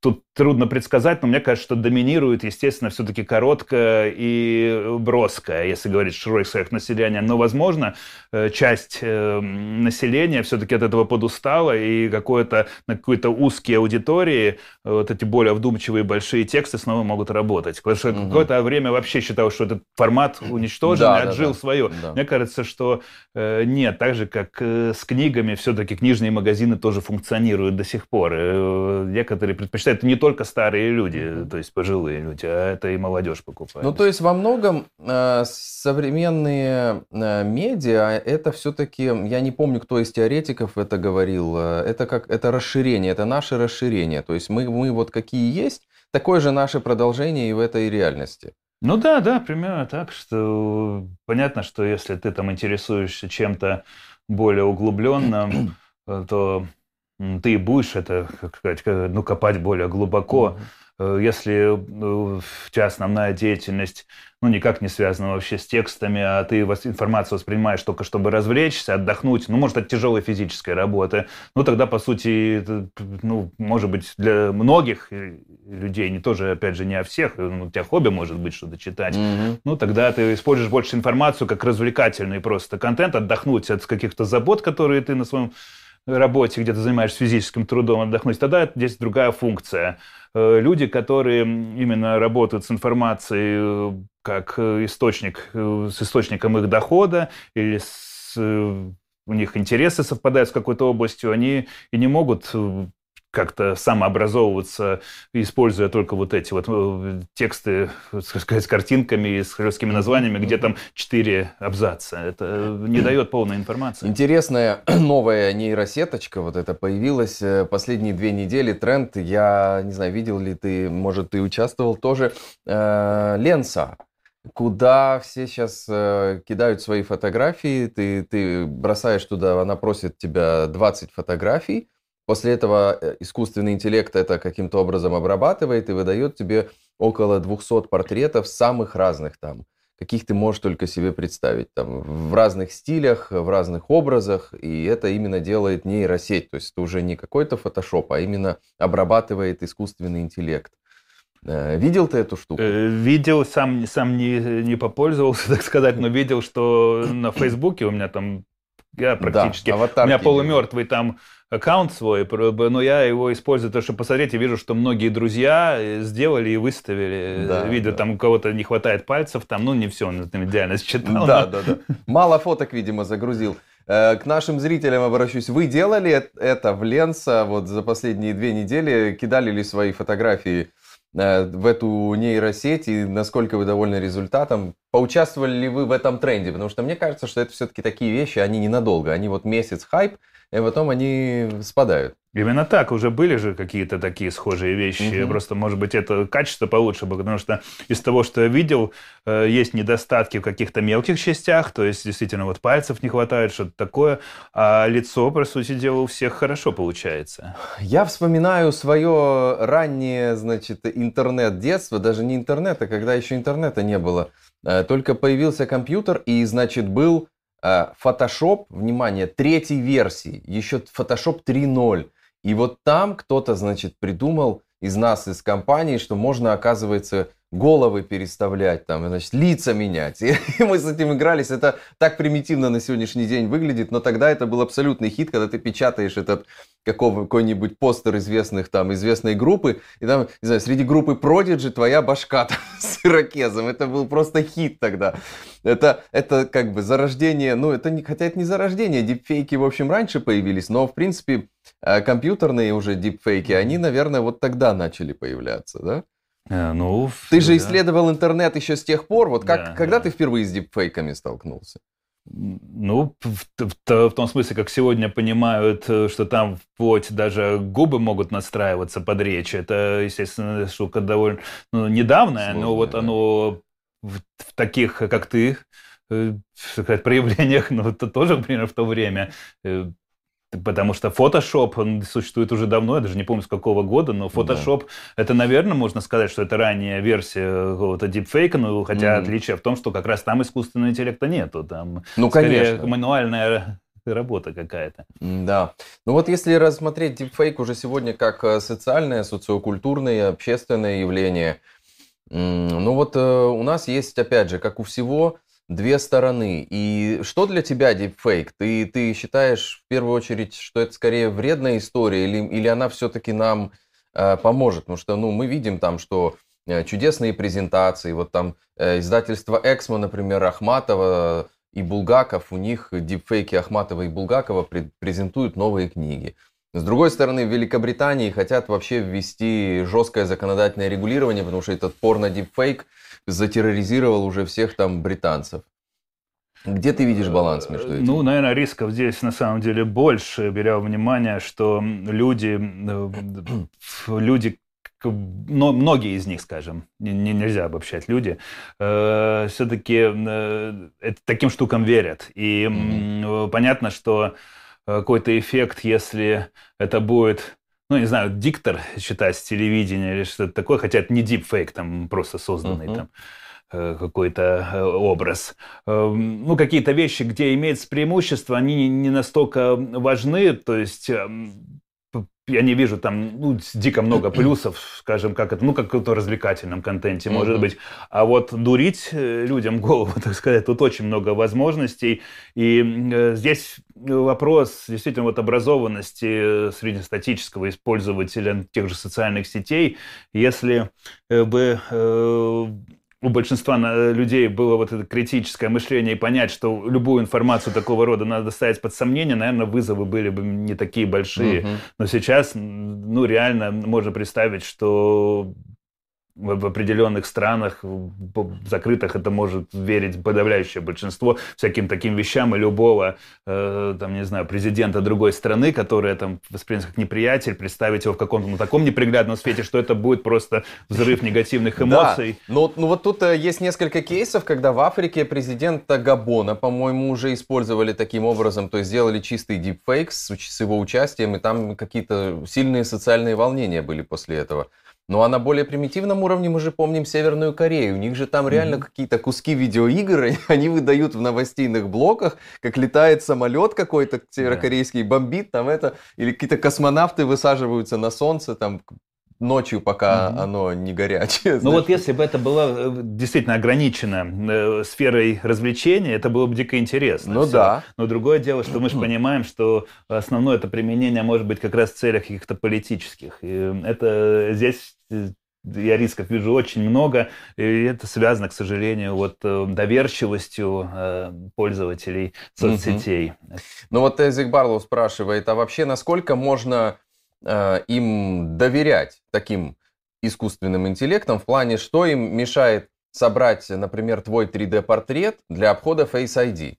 Тут трудно предсказать, но мне кажется, что доминирует, естественно, все-таки короткое и броское, если говорить широких слоях населения. Но, возможно, э, часть э, населения все-таки от этого подустала, и какое-то, на какой-то узкие аудитории э, вот эти более вдумчивые большие тексты снова могут работать. Потому что угу. какое-то время вообще считал, что этот формат уничтожен да, и отжил да, да. свое. Да. Мне кажется, что нет, так же, как с книгами, все-таки книжные магазины тоже функционируют до сих пор. Некоторые предпочитают не только старые люди, то есть пожилые люди, а это и молодежь покупает. Ну, то есть во многом э, современные э, медиа это все-таки, я не помню, кто из теоретиков это говорил, э, это как это расширение, это наше расширение. То есть мы, мы вот какие есть, такое же наше продолжение и в этой реальности. Ну да, да, примерно так, что понятно, что если ты там интересуешься чем-то более углубленным, то ты будешь это, как сказать, ну, копать более глубоко. Mm-hmm. Если у тебя основная деятельность, ну, никак не связана вообще с текстами, а ты информацию воспринимаешь только чтобы развлечься, отдохнуть, ну, может, от тяжелой физической работы, ну, тогда, по сути, ну, может быть, для многих людей, не тоже, опять же, не о всех, ну, у тебя хобби может быть что-то читать, mm-hmm. ну, тогда ты используешь больше информацию как развлекательный просто контент, отдохнуть от каких-то забот, которые ты на своем работе, где ты занимаешься физическим трудом, отдохнуть, тогда здесь другая функция. Э, люди, которые именно работают с информацией э, как источник, с источником их дохода или с у них интересы совпадают с какой-то областью, они и не могут как-то самообразовываться, используя только вот эти вот э, тексты сказать, с картинками и с русскими названиями, где там четыре абзаца. Это не дает полной информации. Интересная новая нейросеточка вот это появилась э, последние две недели. Тренд, я не знаю, видел ли ты, может, ты участвовал тоже. Э, Ленса куда все сейчас э, кидают свои фотографии, ты, ты бросаешь туда, она просит тебя 20 фотографий, После этого э, искусственный интеллект это каким-то образом обрабатывает и выдает тебе около 200 портретов самых разных там, каких ты можешь только себе представить, там, в разных стилях, в разных образах, и это именно делает нейросеть, то есть это уже не какой-то фотошоп, а именно обрабатывает искусственный интеллект. Э, видел ты эту штуку? Э, видел, сам, сам не, не попользовался, так сказать, но видел, что на Фейсбуке у меня там я практически, да, у меня полумертвый там аккаунт свой, но я его использую, то, чтобы посмотреть, и вижу, что многие друзья э, сделали и выставили э, да, видео, да. там у кого-то не хватает пальцев, там, ну, не все он идеально считал. Да, но... да, да. Мало фоток, видимо, загрузил. Э, к нашим зрителям обращусь. Вы делали это в Ленса вот за последние две недели? Кидали ли свои фотографии в эту нейросеть и насколько вы довольны результатом? Поучаствовали ли вы в этом тренде? Потому что мне кажется, что это все-таки такие вещи, они ненадолго. Они вот месяц хайп, и потом они спадают. Именно так, уже были же какие-то такие схожие вещи. Угу. Просто, может быть, это качество получше было, потому что из того, что я видел, э, есть недостатки в каких-то мелких частях, то есть действительно вот пальцев не хватает, что-то такое, а лицо, по сути дела, у всех хорошо получается. Я вспоминаю свое раннее, значит, интернет-детство, даже не интернет, а когда еще интернета не было. Э, только появился компьютер, и, значит, был Photoshop, внимание, третьей версии, еще Photoshop 3.0. И вот там кто-то, значит, придумал из нас, из компании, что можно, оказывается, головы переставлять, там, значит, лица менять. И, и мы с этим игрались. Это так примитивно на сегодняшний день выглядит, но тогда это был абсолютный хит, когда ты печатаешь этот какой-нибудь постер известных там, известной группы, и там, не знаю, среди группы Prodigy твоя башка там, с ирокезом. Это был просто хит тогда. Это, это как бы зарождение, ну, это не, хотя это не зарождение, дипфейки, в общем, раньше появились, но, в принципе, э, компьютерные уже дипфейки, они, наверное, вот тогда начали появляться, да? А, ну, ты же да. исследовал интернет еще с тех пор. Вот как, да, когда да. ты впервые с дипфейками столкнулся? Ну, в, в, в том смысле, как сегодня понимают, э, что там вплоть даже губы могут настраиваться под речь. Это, естественно, штука довольно ну, недавняя, Сложная, но вот да. оно в, в таких, как ты, э, сказать, проявлениях, ну, это тоже, например, в то время э, Потому что Photoshop, он существует уже давно, я даже не помню с какого года, но Photoshop, да. это, наверное, можно сказать, что это ранняя версия какого-то дипфейка, ну, хотя mm-hmm. отличие в том, что как раз там искусственного интеллекта нету, там ну, скорее конечно. мануальная работа какая-то. Да. Ну вот если рассмотреть дипфейк уже сегодня как э, социальное, социокультурное, общественное явление, ну вот э, у нас есть, опять же, как у всего, две стороны. И что для тебя deepfake? Ты, ты считаешь в первую очередь, что это скорее вредная история или, или она все-таки нам э, поможет? Потому что ну, мы видим там, что э, чудесные презентации, вот там э, издательство Эксмо, например, Ахматова и Булгаков, у них дипфейки Ахматова и Булгакова презентуют новые книги. С другой стороны, в Великобритании хотят вообще ввести жесткое законодательное регулирование, потому что этот порно-дипфейк затерроризировал уже всех там британцев. Где ты видишь баланс между этим? Ну, наверное, рисков здесь на самом деле больше, беря внимание, что люди, э, люди но многие из них, скажем, не, нельзя обобщать, люди, э, все-таки э, таким штукам верят. И mm-hmm. понятно, что э, какой-то эффект, если это будет ну, не знаю, диктор считать с телевидения или что-то такое, хотя это не дипфейк, там просто созданный uh-huh. там э, какой-то э, образ. Эм, ну, какие-то вещи, где имеется преимущество, они не настолько важны, то есть эм, я не вижу там ну, дико много плюсов, скажем, как это, ну, как в развлекательном контенте, может mm-hmm. быть. А вот дурить э, людям голову, так сказать, тут очень много возможностей. И э, здесь вопрос действительно вот образованности среднестатического использователя тех же социальных сетей. Если бы э, у большинства э, людей было вот это критическое мышление и понять, что любую информацию такого рода надо ставить под сомнение, наверное, вызовы были бы не такие большие. Угу. Но сейчас, ну, реально можно представить, что в определенных странах закрытых это может верить подавляющее большинство всяким таким вещам и любого, э, там, не знаю, президента другой страны, который там воспринят как неприятель, представить его в каком-то ну, таком неприглядном свете, что это будет просто взрыв негативных эмоций. Да. Ну, ну вот тут э, есть несколько кейсов, когда в Африке президента Габона, по-моему, уже использовали таким образом, то есть сделали чистый дипфейк с, с его участием, и там какие-то сильные социальные волнения были после этого. Ну а на более примитивном уровне мы же помним Северную Корею. У них же там реально mm-hmm. какие-то куски видеоигр, они выдают в новостейных блоках, как летает самолет какой-то северокорейский, бомбит там это, или какие-то космонавты высаживаются на солнце, там ночью, пока угу. оно не горячее. Ну вот если бы это было э, действительно ограничено э, сферой развлечения, это было бы дико интересно. Ну все. да. Но другое дело, что мы же понимаем, что основное это применение может быть как раз в целях каких-то политических. И это здесь э, я рисков вижу очень много, и это связано, к сожалению, вот доверчивостью пользователей соцсетей. Ну вот Эзик Барлоу спрашивает, а вообще насколько можно Э, им доверять таким искусственным интеллектом в плане, что им мешает собрать, например, твой 3D-портрет для обхода Face ID.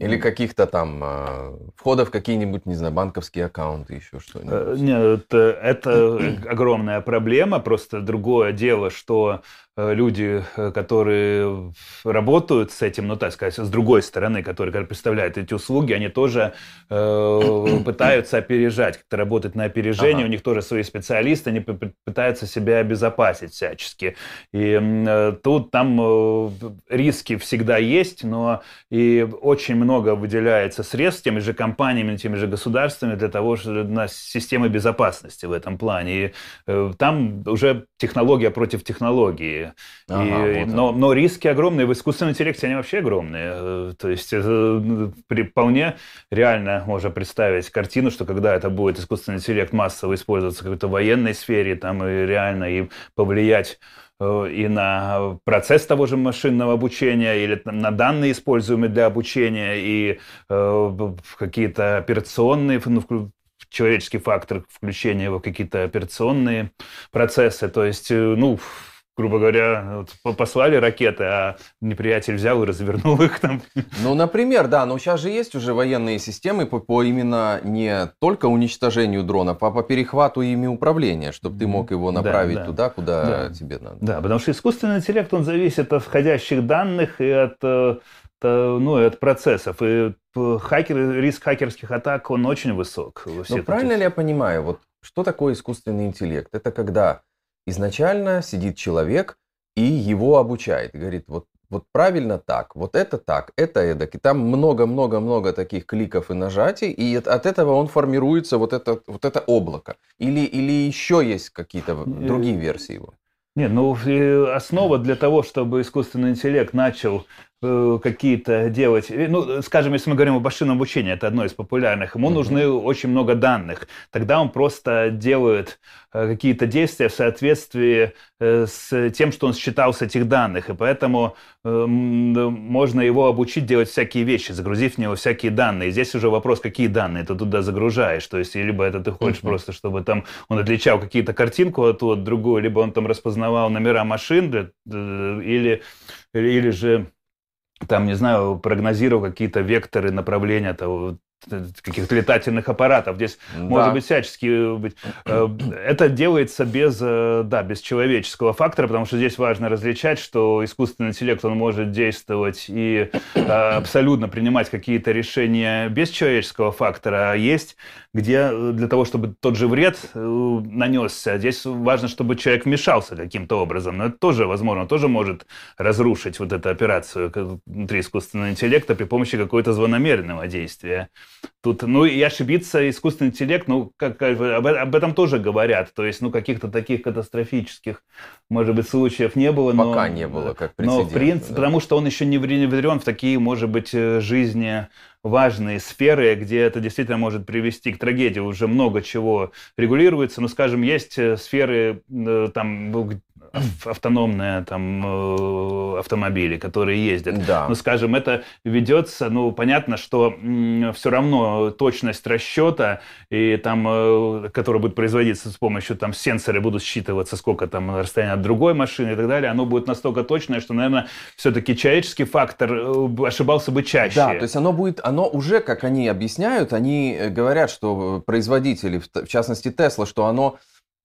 Или каких-то там э, входов в какие-нибудь, не знаю, банковские аккаунты, еще что-нибудь. Э, нет, это огромная проблема. Просто другое дело, что Э, люди, э, которые работают с этим, ну так сказать, с другой стороны, которые представляют эти услуги, они тоже э, пытаются опережать, как-то работать на опережение, ага. у них тоже свои специалисты, они пытаются себя обезопасить всячески. И э, тут там э, риски всегда есть, но и очень много выделяется средств теми же компаниями, теми же государствами для того, чтобы на системы безопасности в этом плане. И э, там уже технология против технологии. Ага, и, вот но, но риски огромные. В искусственном интеллекте они вообще огромные. Э, то есть это при, вполне реально можно представить картину, что когда это будет искусственный интеллект массово использоваться в какой-то военной сфере, там и реально и повлиять э, и на процесс того же машинного обучения, или на данные, используемые для обучения, и э, какие-то операционные, ну, человеческий фактор включения в какие-то операционные процессы. То есть, э, ну, грубо говоря, вот послали ракеты, а неприятель взял и развернул их там. Ну, например, да, но сейчас же есть уже военные системы по, по именно не только уничтожению дронов, а по перехвату ими управления, чтобы ты мог его направить да, да. туда, куда да. тебе надо. Да, потому что искусственный интеллект, он зависит от входящих данных и от э, ну, и от процессов. И хакер, риск хакерских атак, он очень высок. Ну, правильно ли я понимаю, вот что такое искусственный интеллект? Это когда изначально сидит человек и его обучает. Говорит, вот, вот правильно так, вот это так, это эдак. И там много-много-много таких кликов и нажатий, и от этого он формируется вот это, вот это облако. Или, или еще есть какие-то другие версии его? Нет, ну основа для того, чтобы искусственный интеллект начал Э, какие-то делать, э, ну, скажем, если мы говорим об машинном обучении, это одно из популярных, ему mm-hmm. нужны очень много данных. Тогда он просто делает э, какие-то действия в соответствии с тем, что он считал с этих данных, и поэтому можно его обучить делать всякие вещи, загрузив в него всякие данные. Здесь уже вопрос, какие данные ты туда загружаешь, то есть либо это ты хочешь mm-hmm. просто, чтобы там он отличал какие-то картинку от, от другую, либо он там распознавал номера машин, или, или же там, не знаю, прогнозировал какие-то векторы направления того, каких-то летательных аппаратов. Здесь да. может быть всячески быть. Э, это делается без, э, да, без человеческого фактора, потому что здесь важно различать, что искусственный интеллект, он может действовать и э, абсолютно принимать какие-то решения без человеческого фактора, а есть где для того, чтобы тот же вред нанесся, здесь важно, чтобы человек вмешался каким-то образом. Но это тоже возможно, тоже может разрушить вот эту операцию внутри искусственного интеллекта при помощи какого-то злонамеренного действия. Тут, ну и ошибиться искусственный интеллект, ну, как, об, об этом тоже говорят. То есть, ну, каких-то таких катастрофических, может быть, случаев не было. Пока но, не было, как прецедент. Но, в принципе, да. потому что он еще не внедрен в такие, может быть, э, жизни важные сферы, где это действительно может привести к трагедии. Уже много чего регулируется. Но, скажем, есть э, сферы, э, там, автономные там э, автомобили, которые ездят. Да. Ну, скажем, это ведется, ну, понятно, что все равно точность расчета, и там, э, который будет производиться с помощью там сенсоры будут считываться, сколько там расстояние от другой машины и так далее, оно будет настолько точное, что, наверное, все-таки человеческий фактор э, ошибался бы чаще. Да, то есть оно будет, оно уже, как они объясняют, они говорят, что производители, в частности Тесла, что оно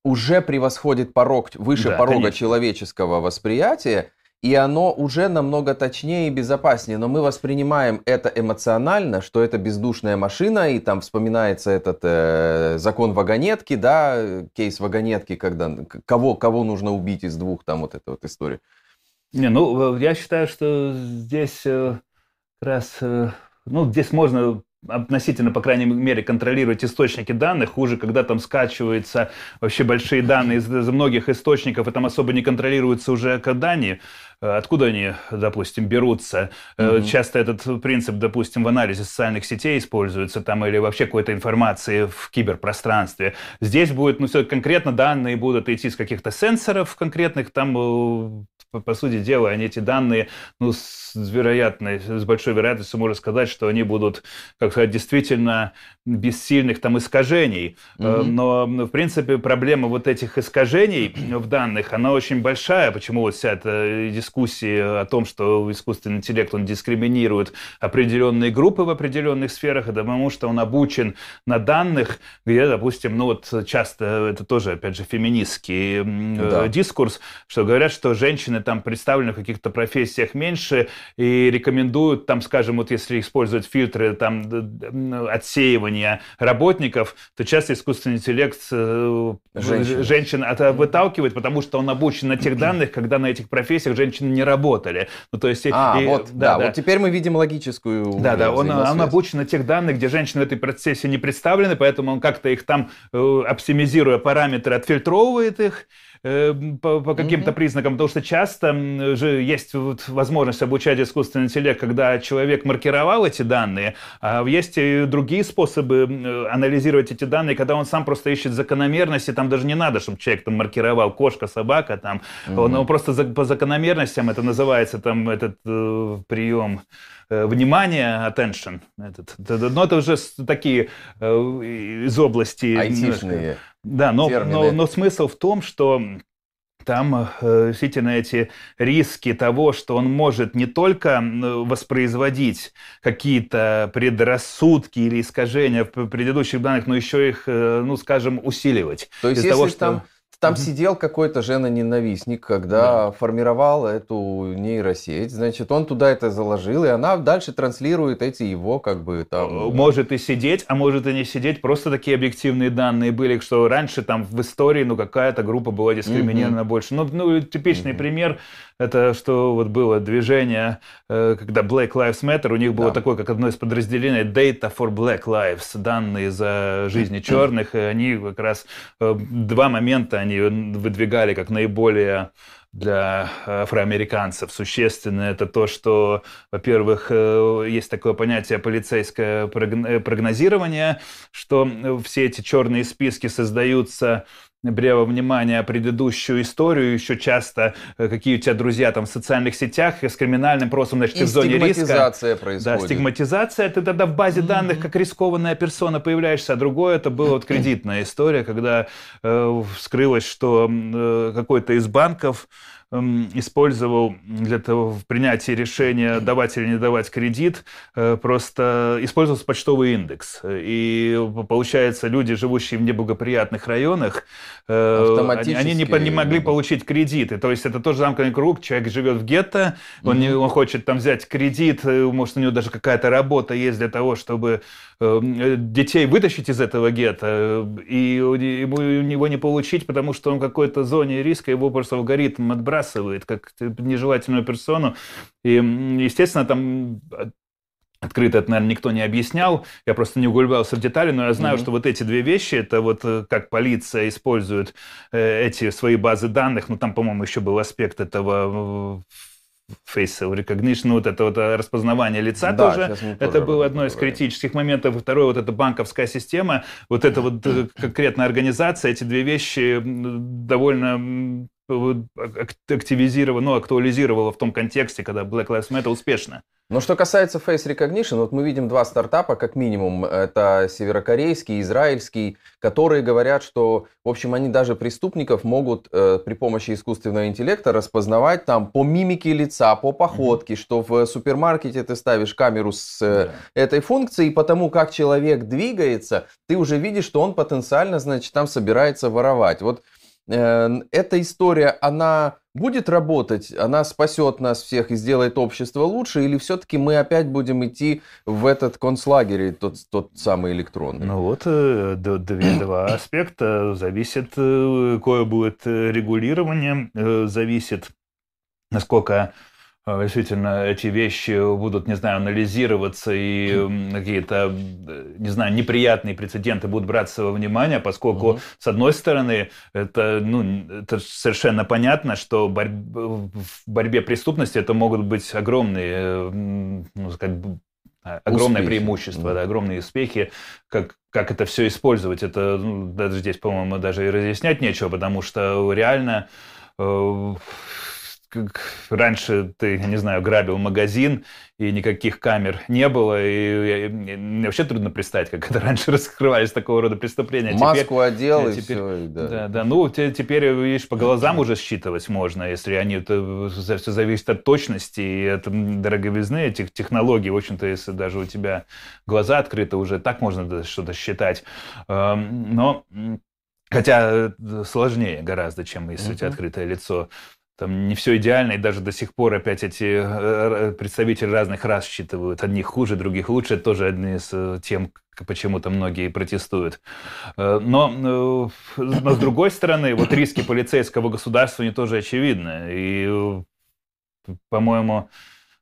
уже превосходит порог, выше да, порога конечно. человеческого восприятия, и оно уже намного точнее и безопаснее. Но мы воспринимаем это эмоционально, что это бездушная машина, и там вспоминается этот э, закон вагонетки, да, кейс вагонетки, когда кого, кого нужно убить из двух, там вот эта вот история. Не, ну, я считаю, что здесь э, как раз, э, ну, здесь можно относительно, по крайней мере, контролировать источники данных. Хуже, когда там скачиваются вообще большие данные из, из многих источников, и там особо не контролируются уже данные. Э, откуда они, допустим, берутся? Mm-hmm. Часто этот принцип, допустим, в анализе социальных сетей используется там или вообще какой-то информации в киберпространстве. Здесь будет, ну, все конкретно данные будут идти из каких-то сенсоров конкретных, там э, по, сути дела, они эти данные, ну, с вероятной, с большой вероятностью можно сказать, что они будут, как сказать, действительно без сильных там искажений. Mm-hmm. Но, в принципе, проблема вот этих искажений в данных, она очень большая. Почему вот вся эта дискуссия о том, что искусственный интеллект, он дискриминирует определенные группы в определенных сферах, это потому что он обучен на данных, где, допустим, ну вот часто это тоже, опять же, феминистский да. дискурс, что говорят, что женщины там представлены в каких-то профессиях меньше и рекомендуют там, скажем, вот если использовать фильтры там отсеивания работников, то часто искусственный интеллект э, женщин, женщин от, выталкивает, потому что он обучен на тех данных, когда на этих профессиях женщины не работали. Ну, то есть, а, и, вот, да, да, вот теперь мы видим логическую Да, да, он, он обучен на тех данных, где женщины в этой процессе не представлены, поэтому он как-то их там, э, оптимизируя параметры, отфильтровывает их, по, по каким-то mm-hmm. признакам, потому что часто же есть вот возможность обучать искусственный интеллект, когда человек маркировал эти данные, а есть и другие способы анализировать эти данные, когда он сам просто ищет закономерности, там даже не надо, чтобы человек там маркировал кошка, собака, там, mm-hmm. он, он просто за, по закономерностям, это называется там этот э, прием э, внимание, attention. Этот, это, но это уже такие э, из области... Айтишные. Да, но, но, но смысл в том, что там э, действительно эти риски того, что он может не только воспроизводить какие-то предрассудки или искажения в предыдущих данных, но еще их, э, ну, скажем, усиливать. То есть, если того, что... там там mm-hmm. сидел какой-то жена-ненавистник, когда да. формировал эту нейросеть, значит, он туда это заложил, и она дальше транслирует эти его как бы там... Э, может и сидеть, а может и не сидеть. Просто такие объективные данные были, что раньше там в истории, ну, какая-то группа была дискриминирована mm-hmm. больше. Ну, ну, типичный mm-hmm. пример это что вот было движение, э, когда Black Lives Matter, у них было да. такое, как одно из подразделений, Data for Black Lives, данные за жизни черных, и они как раз э, два момента они выдвигали как наиболее для афроамериканцев. Существенное это то, что, во-первых, э, есть такое понятие полицейское прогнозирование, что все эти черные списки создаются беря во внимание предыдущую историю, еще часто э, какие у тебя друзья там в социальных сетях с криминальным прошлым, значит, ты в зоне риска. стигматизация происходит. Да, стигматизация, ты тогда в базе данных как рискованная персона появляешься, а другое это была вот кредитная история, когда э, вскрылось, что э, какой-то из банков использовал для того в принятии решения давать или не давать кредит, э, просто использовался почтовый индекс. И получается, люди, живущие в неблагоприятных районах, э, они, они не, не могли получить кредиты. То есть это тоже замкнутый круг. Человек живет в гетто, он, не, он хочет там взять кредит, э, может, у него даже какая-то работа есть для того, чтобы детей вытащить из этого гетто, и ему, него не получить, потому что он в какой-то зоне риска, его просто алгоритм отбрасывает как нежелательную персону. И, естественно, там Открыто это, наверное, никто не объяснял. Я просто не углублялся в детали, но я знаю, mm-hmm. что вот эти две вещи, это вот э, как полиция использует э, эти свои базы данных. Ну, там, по-моему, еще был аспект этого facial recognition, ну, вот это вот э, распознавание лица да, тоже, это было одно из критических моментов. Второе, вот эта банковская система, вот эта вот э, конкретная организация, эти две вещи довольно активизировала, ну, актуализировала в том контексте, когда Black Lives Matter успешно. Но что касается Face Recognition, вот мы видим два стартапа, как минимум, это северокорейский, израильский, которые говорят, что, в общем, они даже преступников могут э, при помощи искусственного интеллекта распознавать там по мимике лица, по походке, mm-hmm. что в супермаркете ты ставишь камеру с э, yeah. этой функцией, и потому как человек двигается, ты уже видишь, что он потенциально, значит, там собирается воровать. Вот эта история, она будет работать, она спасет нас всех и сделает общество лучше, или все-таки мы опять будем идти в этот концлагерь, тот, тот самый электронный? Ну вот, э, два аспекта. Зависит, э, какое будет регулирование, э, зависит, насколько действительно эти вещи будут, не знаю, анализироваться и какие-то, не знаю, неприятные прецеденты будут браться во внимание, поскольку, угу. с одной стороны, это, ну, это совершенно понятно, что борь... в борьбе преступности это могут быть огромные, ну, сказать, огромное успехи. преимущество, да. Да, огромные успехи, как, как это все использовать. Это ну, даже здесь, по-моему, даже и разъяснять нечего, потому что реально э, раньше ты, я не знаю, грабил магазин, и никаких камер не было, и, и, и мне вообще трудно представить, как это раньше раскрывались такого рода преступления. Маску теперь, одел, и теперь, все. Да. да, да. Ну, теперь, видишь, по глазам уже считывать можно, если они, это все зависит от точности и от дороговизны этих технологий. В общем-то, если даже у тебя глаза открыты, уже так можно что-то считать. Но Хотя э, сложнее гораздо, чем если uh-huh. у тебя открытое лицо там не все идеально, и даже до сих пор опять эти э, представители разных рас считывают. Одних хуже, других лучше. Это тоже одни из э, тем, почему-то многие протестуют. Э, но, но с другой стороны, вот риски полицейского государства не тоже очевидны. И, по-моему,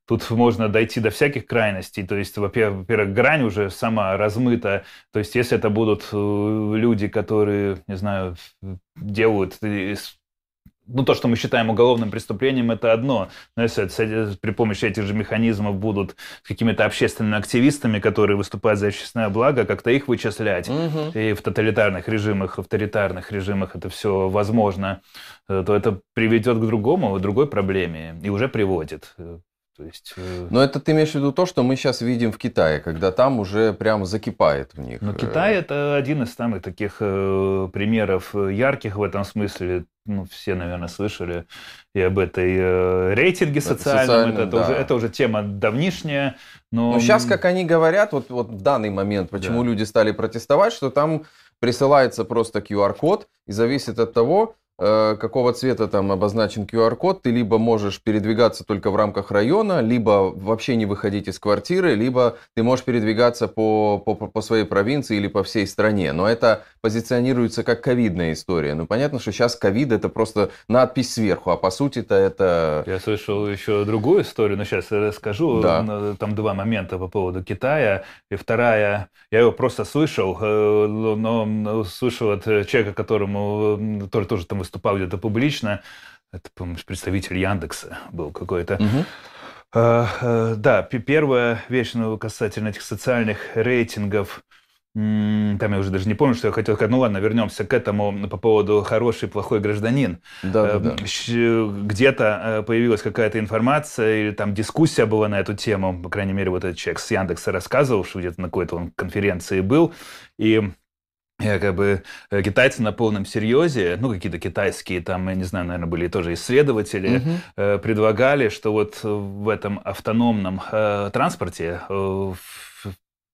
Тут можно дойти до всяких крайностей. То есть, во-первых, грань уже сама размыта. То есть, если это будут люди, которые, не знаю, делают ну, то, что мы считаем уголовным преступлением, это одно. Но если это, при помощи этих же механизмов будут какими-то общественными активистами, которые выступают за общественное благо, как-то их вычислять, угу. и в тоталитарных режимах, авторитарных режимах это все возможно, э, то это приведет к другому, к другой проблеме, и уже приводит. То есть... Э, Но это ты имеешь в виду то, что мы сейчас видим в Китае, когда там уже прям закипает в них. Но Китай это один из самых таких э, примеров э, ярких в этом смысле. Ну, все, наверное, слышали и об этой э, рейтинге социальном. Это, это, да. уже, это уже тема давнишняя. Но... но сейчас, как они говорят, вот, вот в данный момент, почему да. люди стали протестовать, что там присылается просто QR-код, и зависит от того, Э, какого цвета там обозначен QR-код, ты либо можешь передвигаться только в рамках района, либо вообще не выходить из квартиры, либо ты можешь передвигаться по, по, по своей провинции или по всей стране. Но это позиционируется как ковидная история. Ну, понятно, что сейчас ковид это просто надпись сверху, а по сути-то это... Я слышал еще другую историю, но сейчас расскажу. Да. Там два момента по поводу Китая. И вторая, я его просто слышал, э, но слышал от человека, которому, тоже там выступал где-то публично. Это, по-моему, представитель Яндекса был какой-то. Угу. Да, первая вещь ну, касательно этих социальных рейтингов. Там я уже даже не помню, что я хотел сказать. Ну ладно, вернемся к этому по поводу хороший, плохой гражданин. Да, да, да. Где-то э, появилась какая-то информация или там дискуссия была на эту тему. По крайней мере, вот этот человек с Яндекса рассказывал, что где-то на какой-то он конференции был. И якобы э, китайцы на полном серьезе, ну, какие-то китайские, там, я не знаю, наверное, были тоже исследователи, угу. э, предлагали, что вот в этом автономном э, транспорте, э,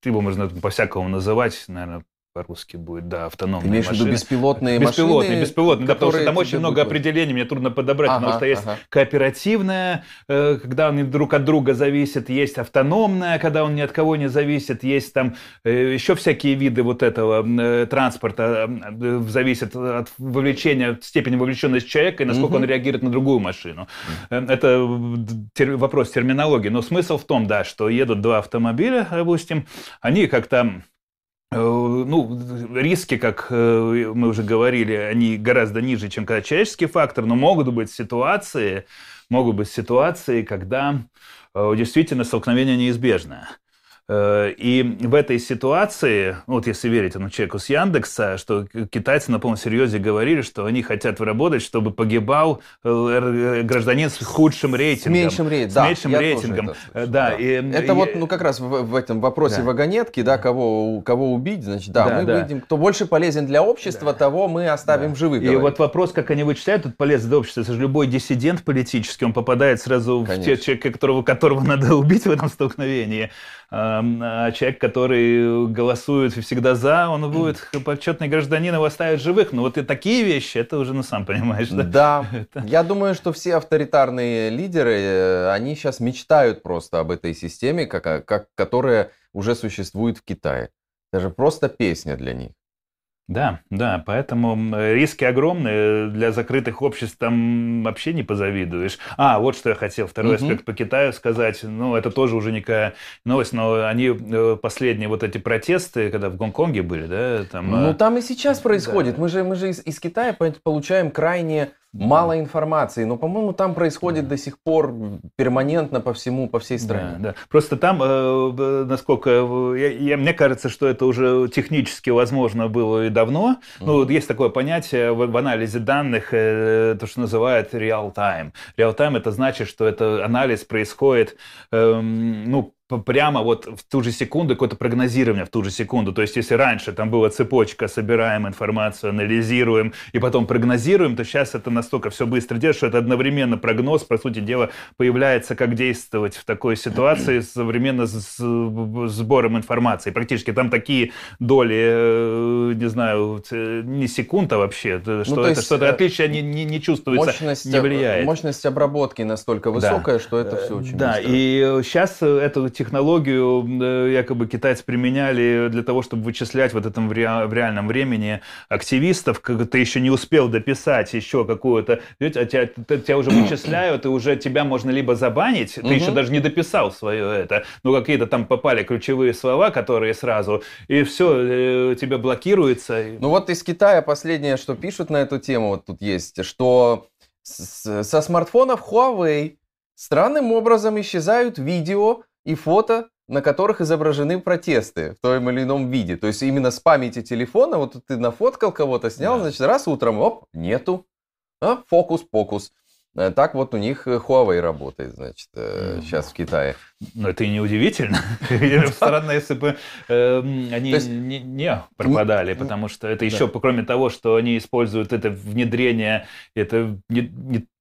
его можно по-всякому называть, наверное, по-русски будет, да, автономные Имеешь машины. в виду беспилотные, беспилотные, машины? Беспилотные, да, потому что там очень много будут- определений, мне трудно подобрать, Ага, потому что есть ага. кооперативная, э, когда они друг от друга зависят, есть автономная, когда он ни от кого не зависит, есть там э, еще всякие виды вот этого э, транспорта, зависит от вовлечения, степени вовлеченности человека и насколько Мгм. он реагирует на другую машину. Э, Это тер- вопрос терминологии, но смысл в том, да, что едут два автомобиля, допустим, они как-то ну, риски, как э, мы уже говорили, они гораздо ниже, чем когда человеческий фактор, но могут быть ситуации, могут быть ситуации, когда э, действительно столкновение неизбежное. Э, И в этой ситуации, ну, вот если верить этому человеку с Яндекса, что китайцы на полном серьезе говорили, что они хотят выработать, чтобы погибал э, р- гражданин с худшим С рейтингом. меньшим рейтингом. С да, меньшим рейтингом. это Э, слышал, да, и, Это и- вот, ну, как раз в, в этом вопросе Да. вагонетки, да, кого, кого убить, значит, да, Да, мы да. выйдем, кто больше полезен для общества, того мы оставим Да. живых. И говорит. вот вопрос, как они вычисляют этот полез для общества, это же любой диссидент политический, он попадает сразу в те Конечно. человека, которого, которого надо убить в этом столкновении. А а человек, который голосует всегда за, он будет почетный гражданин, его оставят живых. Но вот и такие вещи, это уже, ну, сам понимаешь, да? Да, Это- я думаю, что все авторитарные лидеры, э, они сейчас мечтают просто об этой системе, как, как, которая уже существует в Китае. Даже просто песня для них. Да, да, поэтому риски огромные. Для закрытых обществ там вообще не позавидуешь. А, вот что я хотел, второй Мгм. аспект по Китаю сказать. Ну, это тоже уже никакая новость, но они, э, последние вот эти протесты, когда в Гонконге были, да, там... Ну, э, там и сейчас происходит. да. Мы же, мы же из, из Китая по- получаем крайне. Мало информации. Но, по-моему, там происходит Да. до сих пор перманентно по всему, по всей Да, стране. да. Просто там, э, э, насколько э, я, я- мне кажется, что это уже технически возможно было и давно. Ну, вот есть такое понятие в, в анализе данных, э, то, что называют real-time. Real-time это значит, что это анализ происходит, эм, ну, прямо вот в ту же секунду, какое-то прогнозирование в ту же секунду. То есть, если раньше там была цепочка, собираем информацию, анализируем и потом прогнозируем, то сейчас это настолько все быстро делает, что это одновременно прогноз, по сути дела, появляется, как действовать в такой ситуации современно с сбором информации. Практически там такие доли, э, не знаю, э, не секунд, а вообще, э, что то это что-то отличие не, не, не чувствуется, Мощность, не влияет. мощность обработки настолько высокая, что это все очень Да, быстро. и сейчас эту технологию э, якобы китайцы применяли для того, чтобы вычислять вот этом в, ре- в реальном времени активистов, как ты еще не успел дописать еще какую-то, а тебя, тебя уже вычисляют, и уже тебя можно либо забанить, ты Мгм. еще даже не дописал свое это, ну какие-то там попали ключевые слова, которые сразу, и все, тебя блокируется. Ну вот из Китая последнее, что пишут на эту тему, вот тут есть, что со смартфонов Huawei странным образом исчезают видео и фото, на которых изображены протесты в том или ином виде. То есть именно с памяти телефона, вот ты нафоткал кого-то, снял, Да. значит, раз утром, оп, нету. А, фокус-покус. Э, Так вот у них э, Huawei работает, значит, Мгм. сейчас в Китае. Но это и не удивительно. Странно, если бы они не пропадали, потому что это еще, кроме того, что они используют это внедрение, это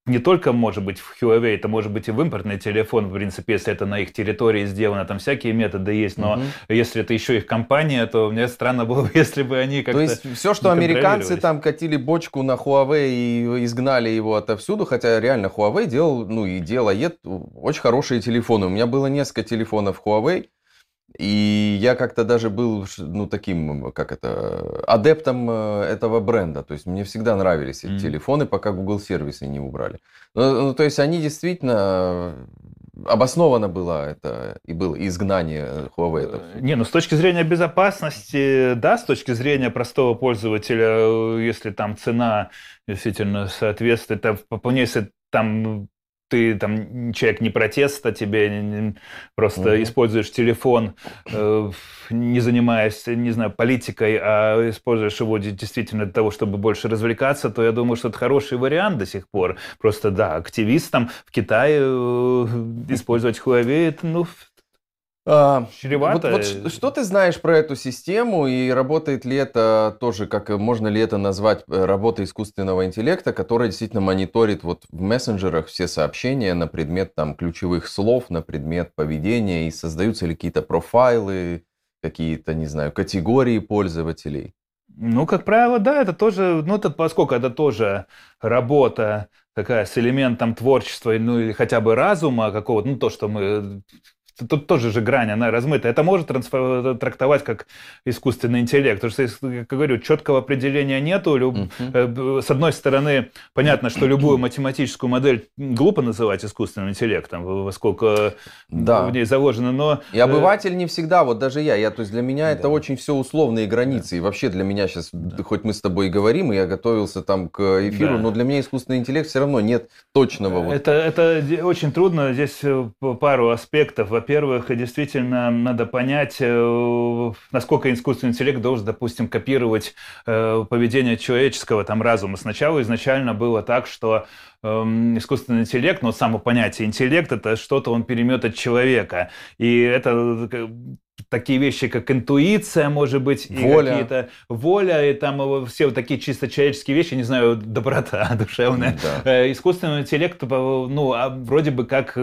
не, только может быть в Huawei, это может быть и в импортный телефон, в принципе, если это на их территории сделано, там всякие методы есть, но Мгм. если это еще их компания, то мне странно было бы, если бы они как-то... То есть все, что американцы там катили бочку на Huawei и изгнали его отовсюду, хотя реально Huawei делал, ну и делает очень хорошие телефоны. У меня было несколько телефонов Huawei, и я как-то даже был, ну, таким, как это, адептом э, этого бренда. То есть мне всегда нравились эти Мгм. телефоны, пока Google сервисы не убрали. Ну, ну, то есть они действительно э, обосновано было это и было изгнание Huawei. отовсюду. Не, ну с точки зрения безопасности, да, с точки зрения простого пользователя, э, если там цена действительно соответствует, там, если там ты там человек не протеста, тебе просто Мгм. используешь телефон, э, не занимаясь, не знаю, политикой, а используешь его де- действительно для того, чтобы больше развлекаться, то я думаю, что это хороший вариант до сих пор. Просто да, активистам в Китае э, использовать Huawei, это, ну, чревато. Вот, вот что ты знаешь про эту систему и работает ли это тоже, как э, можно ли это назвать э, работой искусственного интеллекта, которая действительно мониторит вот в мессенджерах все сообщения на предмет там ключевых слов, на предмет поведения и создаются ли какие-то профайлы какие-то, не знаю, категории пользователей? Ну, как правило, да, это тоже, ну, это, поскольку это тоже работа такая с элементом творчества, ну, или хотя бы разума какого-то, ну, то, что мы тут тоже же грань, она размыта. Это может трактовать как искусственный интеллект. Потому что, как говорю, четкого определения нету. Люб... Uh-huh. С одной стороны, понятно, что любую математическую модель глупо называть искусственным интеллектом, поскольку да. в ней заложено, но... И обыватель не всегда, вот даже я, я то есть для меня да. это очень все условные границы. Да. И вообще для меня сейчас, да. хоть мы с тобой и говорим, и я готовился там к эфиру, да. но для меня искусственный интеллект все равно нет точного. Вот. Это, это очень трудно. Здесь пару аспектов. Во во-первых, действительно надо понять, э, насколько искусственный интеллект должен, допустим, копировать э, поведение человеческого там разума. Сначала изначально было так, что эм, искусственный интеллект, но само понятие интеллект это что-то он перемет от человека. И это э, такие вещи, как интуиция, может быть, воля. и какие-то воля, и там все вот такие чисто человеческие вещи, не знаю, доброта душевная. Да. Искусственный интеллект, ну, а вроде бы как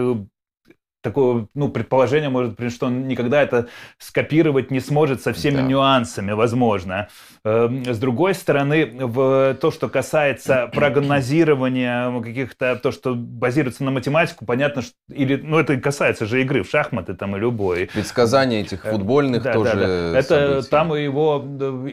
такое ну, предположение может быть, что он никогда это скопировать не сможет со всеми да. нюансами, возможно. Эм, с другой стороны, в то, что касается прогнозирования каких-то, то, что базируется на математику, понятно, что, или, ну, это касается же игры в шахматы там и любой. Предсказания этих э, футбольных да, тоже да, да. Это там и его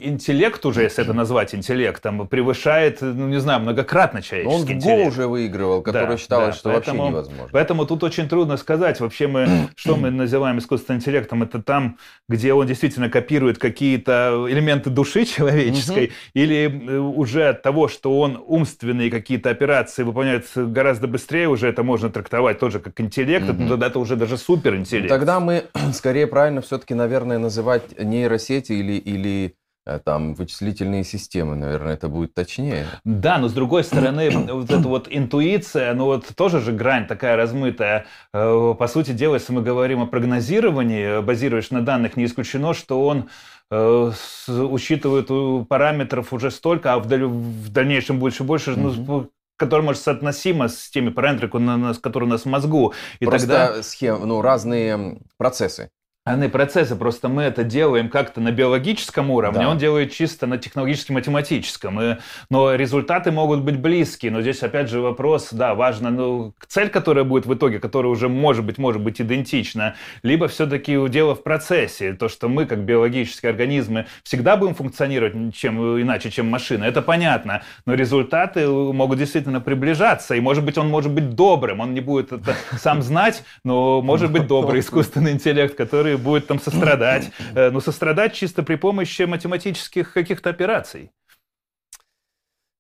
интеллект уже, если это назвать интеллектом, превышает, ну, не знаю, многократно человеческий Он в интеллект. уже выигрывал, который да, считалось, да, что поэтому, вообще невозможно. Поэтому тут очень трудно сказать, вообще мы, что мы называем искусственным интеллектом, это там, где он действительно копирует какие-то элементы души человеческой, угу. или э, уже от того, что он умственные какие-то операции выполняет гораздо быстрее, уже это можно трактовать тоже как интеллект, угу. тогда это уже даже суперинтеллект. Тогда мы скорее правильно все-таки, наверное, называть нейросети или, или там вычислительные системы, наверное, это будет точнее. Да, но с другой стороны, вот эта вот интуиция, ну вот тоже же грань такая размытая. Э, по сути дела, если мы говорим о прогнозировании, базируясь на данных, не исключено, что он э, учитывает параметров уже столько, а в, даль, в дальнейшем больше и больше, mm-hmm. ну, который может соотносимо с теми параметрами, которые у нас в мозгу. И Просто тогда... схем, ну, разные процессы. Они процессы, просто мы это делаем как-то на биологическом уровне, да. он делает чисто на технологически-математическом. И, но результаты могут быть близкие. Но здесь опять же вопрос, да, важно, ну, цель, которая будет в итоге, которая уже может быть, может быть идентична, либо все-таки дело в процессе. То, что мы, как биологические организмы, всегда будем функционировать чем, иначе, чем машина, это понятно. Но результаты могут действительно приближаться. И может быть, он может быть добрым, он не будет это сам знать, но может быть добрый искусственный интеллект, который будет там сострадать. Э, но сострадать чисто при помощи математических каких-то операций.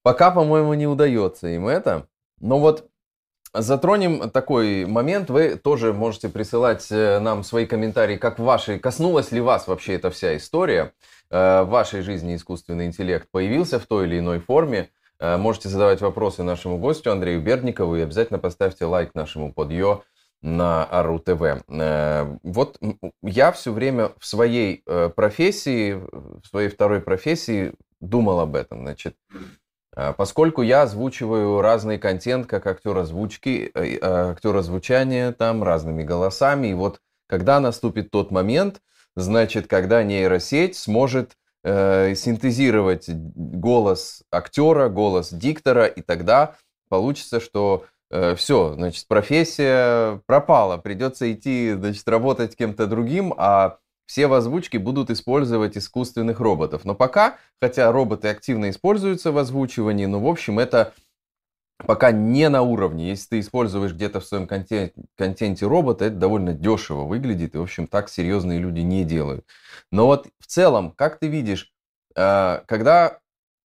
Пока, по-моему, не удается им это. Но вот затронем такой момент. Вы тоже можете присылать э, нам свои комментарии, как в вашей... Коснулась ли вас вообще эта вся история? Э, в вашей жизни искусственный интеллект появился в той или иной форме? Можете задавать вопросы нашему гостю Андрею Бердникову и обязательно поставьте лайк нашему подъё на Ару ТВ. Э, вот я все время в своей э, профессии, в своей второй профессии думал об этом. Значит, э, поскольку я озвучиваю разный контент, как актер озвучки, актер озвучания, там разными голосами, и вот когда наступит тот момент, значит, когда нейросеть сможет синтезировать голос актера, голос диктора, и тогда получится, что все, значит, профессия пропала, придется идти, значит, работать кем-то другим, а все в озвучке будут использовать искусственных роботов. Но пока, хотя роботы активно используются в озвучивании, но, в общем, это пока не на уровне. Если ты используешь где-то в своем контенте, контенте робота, это довольно дешево выглядит, и, в общем, так серьезные люди не делают. Но вот в целом, как ты видишь, э, когда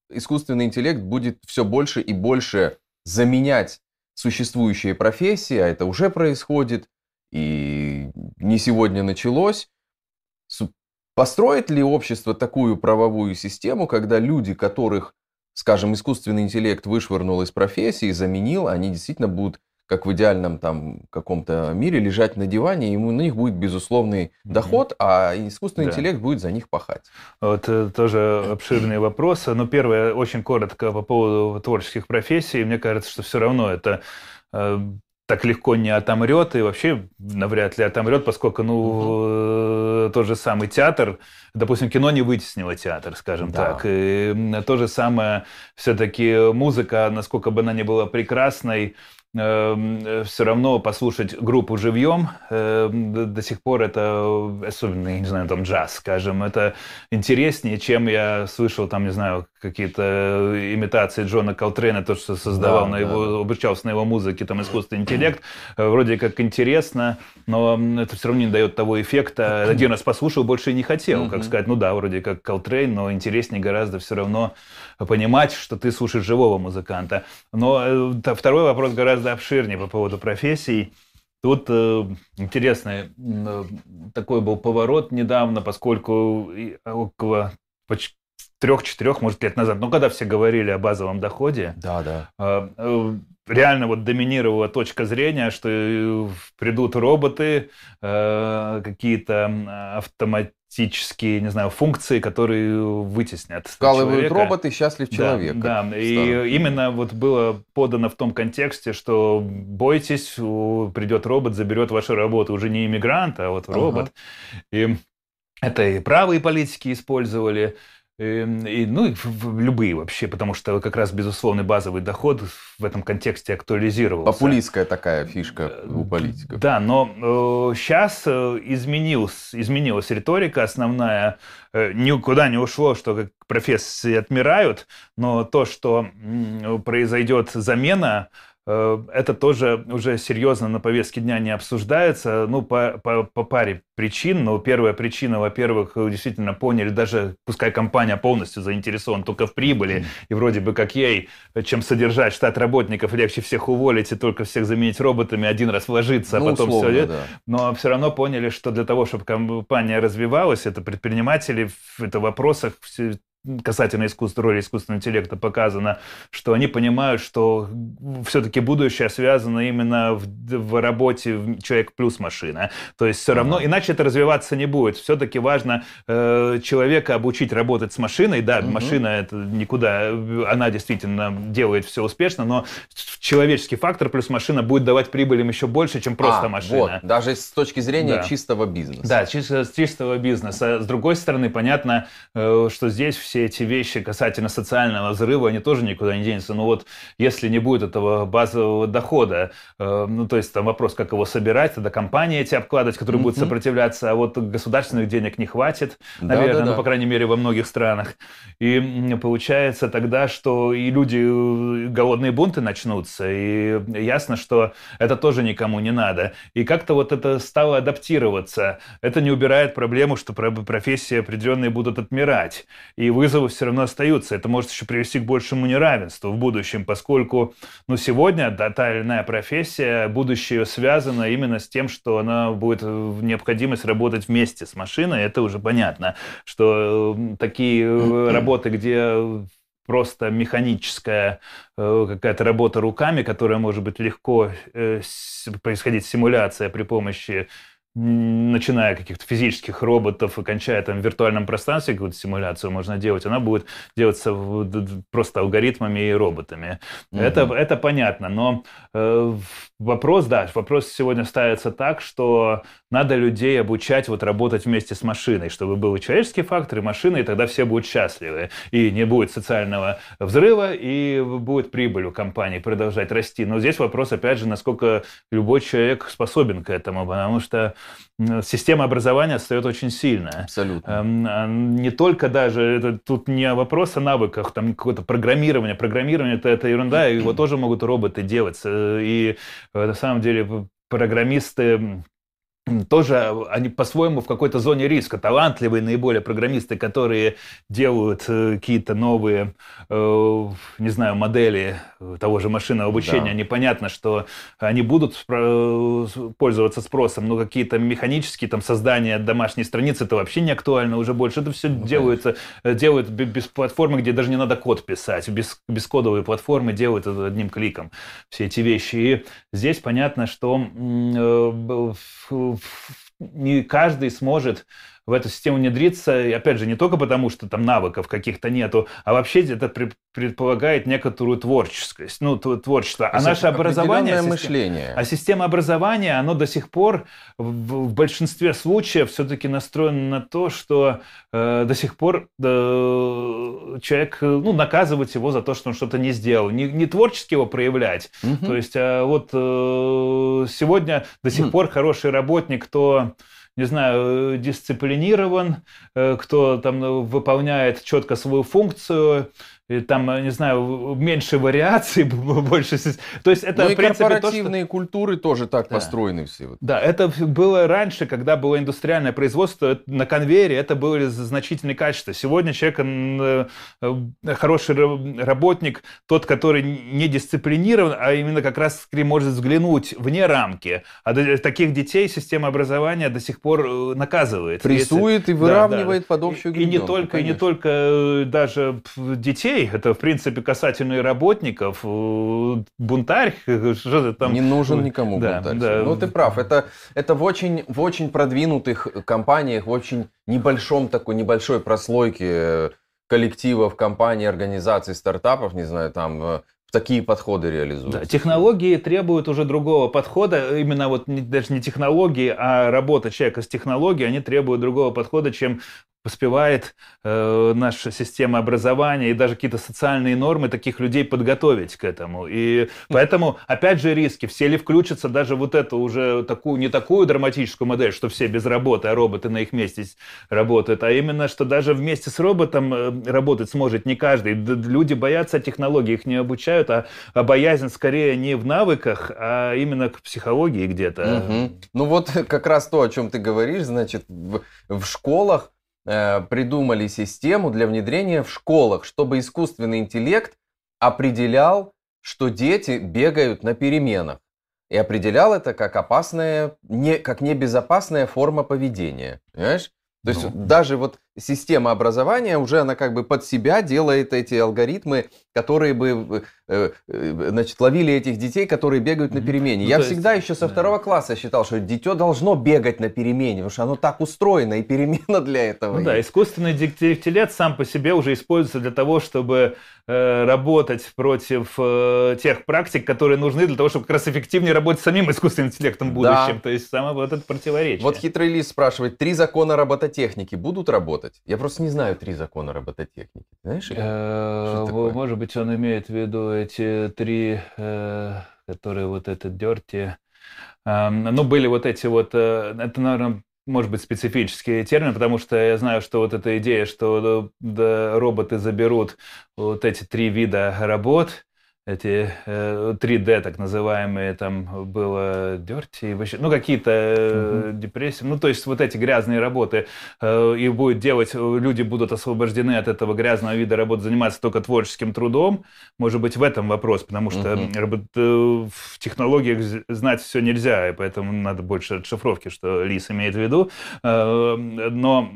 искусственный интеллект будет все больше и больше заменять существующие профессии, а это уже происходит, и не сегодня началось. Построит ли общество такую правовую систему, когда люди, которых, скажем, искусственный интеллект вышвырнул из профессии, заменил, они действительно будут как в идеальном там каком-то мире, лежать на диване, и ему, на них будет безусловный mm-hmm. доход, а искусственный да. интеллект будет за них пахать. Вот э, тоже обширные вопросы. Но первое, очень коротко по поводу творческих профессий. Мне кажется, что все равно это э, так легко не отомрет и вообще навряд ли отомрет, поскольку, ну, угу. тот же самый театр, допустим, кино не вытеснило театр, скажем да. так. И то же самое все-таки музыка, насколько бы она ни была прекрасной, э, все равно послушать группу живьем, эм, до сих пор это, особенно, не знаю, там джаз, скажем, это интереснее, чем я слышал, там, не знаю, какие-то имитации Джона Колтрейна, то, что создавал да, на его, да. обучался на его музыке, там, искусственный интеллект, э, вроде как интересно, но это все равно не дает того эффекта. Один раз послушал, больше и не хотел, как сказать, ну да, вроде как Колтрейн, но интереснее гораздо все равно понимать, что ты слушаешь живого музыканта. Но э, второй вопрос гораздо обширнее по поводу профессий. Тут э, интересный э, такой был поворот недавно, поскольку около почти трех-четырех, может, лет назад, ну, когда все говорили о базовом доходе, да, да. Э, э, реально вот доминировала точка зрения, что э, придут роботы, э, какие-то автомат автоматические, не знаю, функции, которые вытеснят человека. роботы, счастлив человек. Да, да. и именно вот было подано в том контексте, что бойтесь, придет робот, заберет вашу работу. Уже не иммигрант, а вот робот. Ага. И это и правые политики использовали, и, ну, и любые вообще, потому что как раз безусловный базовый доход в этом контексте актуализировался. Популистская такая фишка э, у политиков. Да, но э, сейчас э, изменилась, изменилась риторика основная. Э, никуда не ушло, что как профессии отмирают, но то, что э, произойдет замена Э, это тоже уже серьезно на повестке дня не обсуждается, ну, по, по, по паре причин. Но первая причина, во-первых, действительно поняли, даже пускай компания полностью заинтересована только в прибыли, и вроде бы как ей, чем содержать штат работников, легче всех уволить и только всех заменить роботами, один раз вложиться, а ну, потом условно, все. Да. Но все равно поняли, что для того, чтобы компания развивалась, это предприниматели в это вопросах касательно искусства, роли искусственного интеллекта показано, что они понимают, что все-таки будущее связано именно в, в работе человек плюс машина. То есть все равно, иначе это развиваться не будет. Все-таки важно э, человека обучить работать с машиной. Да, угу. машина это никуда, она действительно делает все успешно, но человеческий фактор плюс машина будет давать прибыль им еще больше, чем просто а, машина. Вот, даже с точки зрения да. чистого бизнеса. Да, чисто, чистого бизнеса. С другой стороны, понятно, э, что здесь все эти вещи касательно социального взрыва, они тоже никуда не денутся. Но вот если не будет этого базового дохода, э, ну, то есть там вопрос, как его собирать, тогда компании эти обкладывать, которые mm-hmm. будут сопротивляться, а вот государственных денег не хватит, наверное, да, да, ну, по крайней мере, во многих странах. И получается тогда, что и люди, э, голодные бунты начнутся, и ясно, что это тоже никому не надо. И как-то вот это стало адаптироваться. Это не убирает проблему, что профессии определенные будут отмирать. И вызовы все равно остаются. Это может еще привести к большему неравенству в будущем, поскольку ну, сегодня да, та или иная профессия, будущее связано именно с тем, что она будет в необходимость работать вместе с машиной. Это уже понятно, что такие э, работы, где просто механическая э, какая-то работа руками, которая может быть легко э, происходить симуляция при помощи начиная каких-то физических роботов и кончая там в виртуальном пространстве какую-то симуляцию можно делать, она будет делаться просто алгоритмами и роботами. Угу. Это, это понятно, но э, вопрос, да, вопрос сегодня ставится так, что надо людей обучать вот работать вместе с машиной, чтобы был и человеческий фактор, и машина, и тогда все будут счастливы. И не будет социального взрыва, и будет прибыль у компании продолжать расти. Но здесь вопрос, опять же, насколько любой человек способен к этому, потому что система образования отстает очень сильно. Абсолютно. Эм, не только даже, это, тут не вопрос о навыках, там какое-то программирование. Программирование это, это ерунда, его тоже могут роботы делать. Э, и э, на самом деле программисты тоже они по-своему в какой-то зоне риска. Талантливые наиболее программисты, которые делают э, какие-то новые, э, не знаю, модели того же машинного обучения. Да. Непонятно, что они будут пользоваться спросом, но какие-то механические там создания домашней страницы, это вообще не актуально уже больше. Это все ну, делается, э, делают без платформы, где даже не надо код писать. Без, бескодовые платформы делают это одним кликом все эти вещи. И здесь понятно, что не каждый сможет в эту систему внедриться, и опять же, не только потому, что там навыков каких-то нету, а вообще это предполагает некоторую творческость, ну, творчество. А наше образование... Система, мышление. А система образования, оно до сих пор в, в большинстве случаев все-таки настроено на то, что э, до сих пор э, человек, ну, наказывать его за то, что он что-то не сделал. Не, не творчески его проявлять. Угу. То есть, а вот э, сегодня до сих пор хороший работник, кто не знаю, дисциплинирован, э, кто там выполняет четко свою функцию, и там, не знаю, меньше вариаций, больше... То есть это, ну и принципе, корпоративные то, что... культуры тоже так да. построены все. Да, это было раньше, когда было индустриальное производство, на конвейере это были значительные качества. Сегодня человек, э, хороший работник, тот, который не дисциплинирован, а именно как раз может взглянуть вне рамки. А таких детей система образования до сих пор э, наказывает. Прессует Если... и выравнивает да, да. под общую и, и не только, конечно. и не только э, даже детей, людей, это, в принципе, касательно и работников. Э, бунтарь, что ты там... Не нужен никому да, бунтарь. Да. Ну, ты прав. Это, это в, очень, в очень продвинутых компаниях, в очень небольшом такой, небольшой прослойке коллективов, компаний, организаций, стартапов, не знаю, там э, такие подходы реализуются. Да, технологии требуют уже другого подхода. Именно вот не, даже не технологии, а работа человека с технологией, они требуют другого подхода, чем успевает э, наша система образования и даже какие-то социальные нормы таких людей подготовить к этому. И поэтому, опять же, риски. Все ли включатся даже вот эту уже такую, не такую драматическую модель, что все без работы, а роботы на их месте работают, а именно, что даже вместе с роботом э, работать сможет не каждый. Люди боятся технологий, их не обучают, а, а боязнь скорее не в навыках, а именно к психологии где-то. Угу. Ну вот как раз то, о чем ты говоришь, значит, в, в школах придумали систему для внедрения в школах, чтобы искусственный интеллект определял, что дети бегают на переменах. И определял это как опасная, не, как небезопасная форма поведения. Понимаешь? То есть ну. даже вот система образования уже она как бы под себя делает эти алгоритмы, которые бы э, э, значит, ловили этих детей, которые бегают на перемене. Ну, Я всегда есть, еще со да. второго класса считал, что дитё должно бегать на перемене, потому что оно так устроено, и перемена для этого. Ну, да, искусственный интеллект сам по себе уже используется для того, чтобы э, работать против э, тех практик, которые нужны для того, чтобы как раз эффективнее работать с самим искусственным интеллектом в будущем. Да. То есть самое вот это противоречие. Вот хитрый лист спрашивает, три закона робототехники будут работать? Я просто не знаю три закона робототехники. Знаешь? Э, может быть, он имеет в виду эти три, э, которые вот этот Dirty. Ну, были вот эти вот, э, это, наверное, может быть, специфический термин, потому что я знаю, что вот эта идея, что да, роботы заберут вот эти три вида работ, эти э, 3D, так называемые, там было Dirty, вообще, ну, какие-то э, депрессии, ну, то есть вот эти грязные работы, э, и будет делать, люди будут освобождены от этого грязного вида работы, заниматься только творческим трудом, может быть, в этом вопрос, потому что uh-huh. э, в технологиях знать все нельзя, и поэтому надо больше отшифровки, что Лис имеет в виду, э, но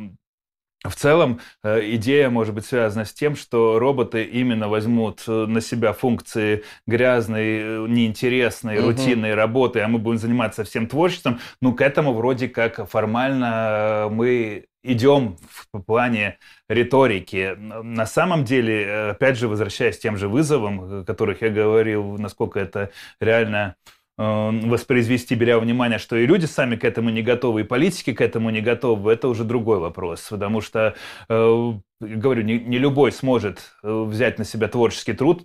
в целом э, идея может быть связана с тем, что роботы именно возьмут э, на себя функции грязной, э, неинтересной, угу. рутинной работы, а мы будем заниматься всем творчеством. Ну, к этому вроде как формально мы идем в плане риторики. На самом деле, опять же, возвращаясь к тем же вызовам, о которых я говорил, насколько это реально воспроизвести, беря внимание, что и люди сами к этому не готовы, и политики к этому не готовы, это уже другой вопрос. Потому что, э, говорю, не, не любой сможет э, взять на себя творческий труд.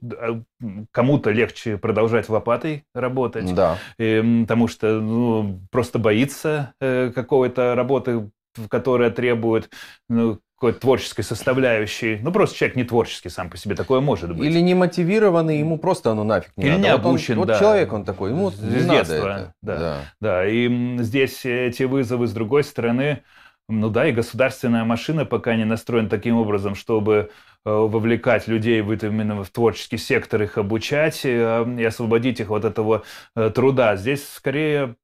Кому-то легче продолжать лопатой работать, да. и, потому что ну, просто боится какой-то работы, которая требует ну, какой-то творческой составляющей. Ну, просто человек не творческий сам по себе, такое может быть. Или не мотивированный, ему просто оно нафиг не Или надо. не обучен, вот, он, да. вот человек он такой, ему С не детства, надо это. Да, да. да, и здесь эти вызовы с другой стороны, ну да, и государственная машина пока не настроена таким образом, чтобы э, вовлекать людей в, именно в творческий сектор, их обучать э, и освободить их от этого э, труда. Здесь скорее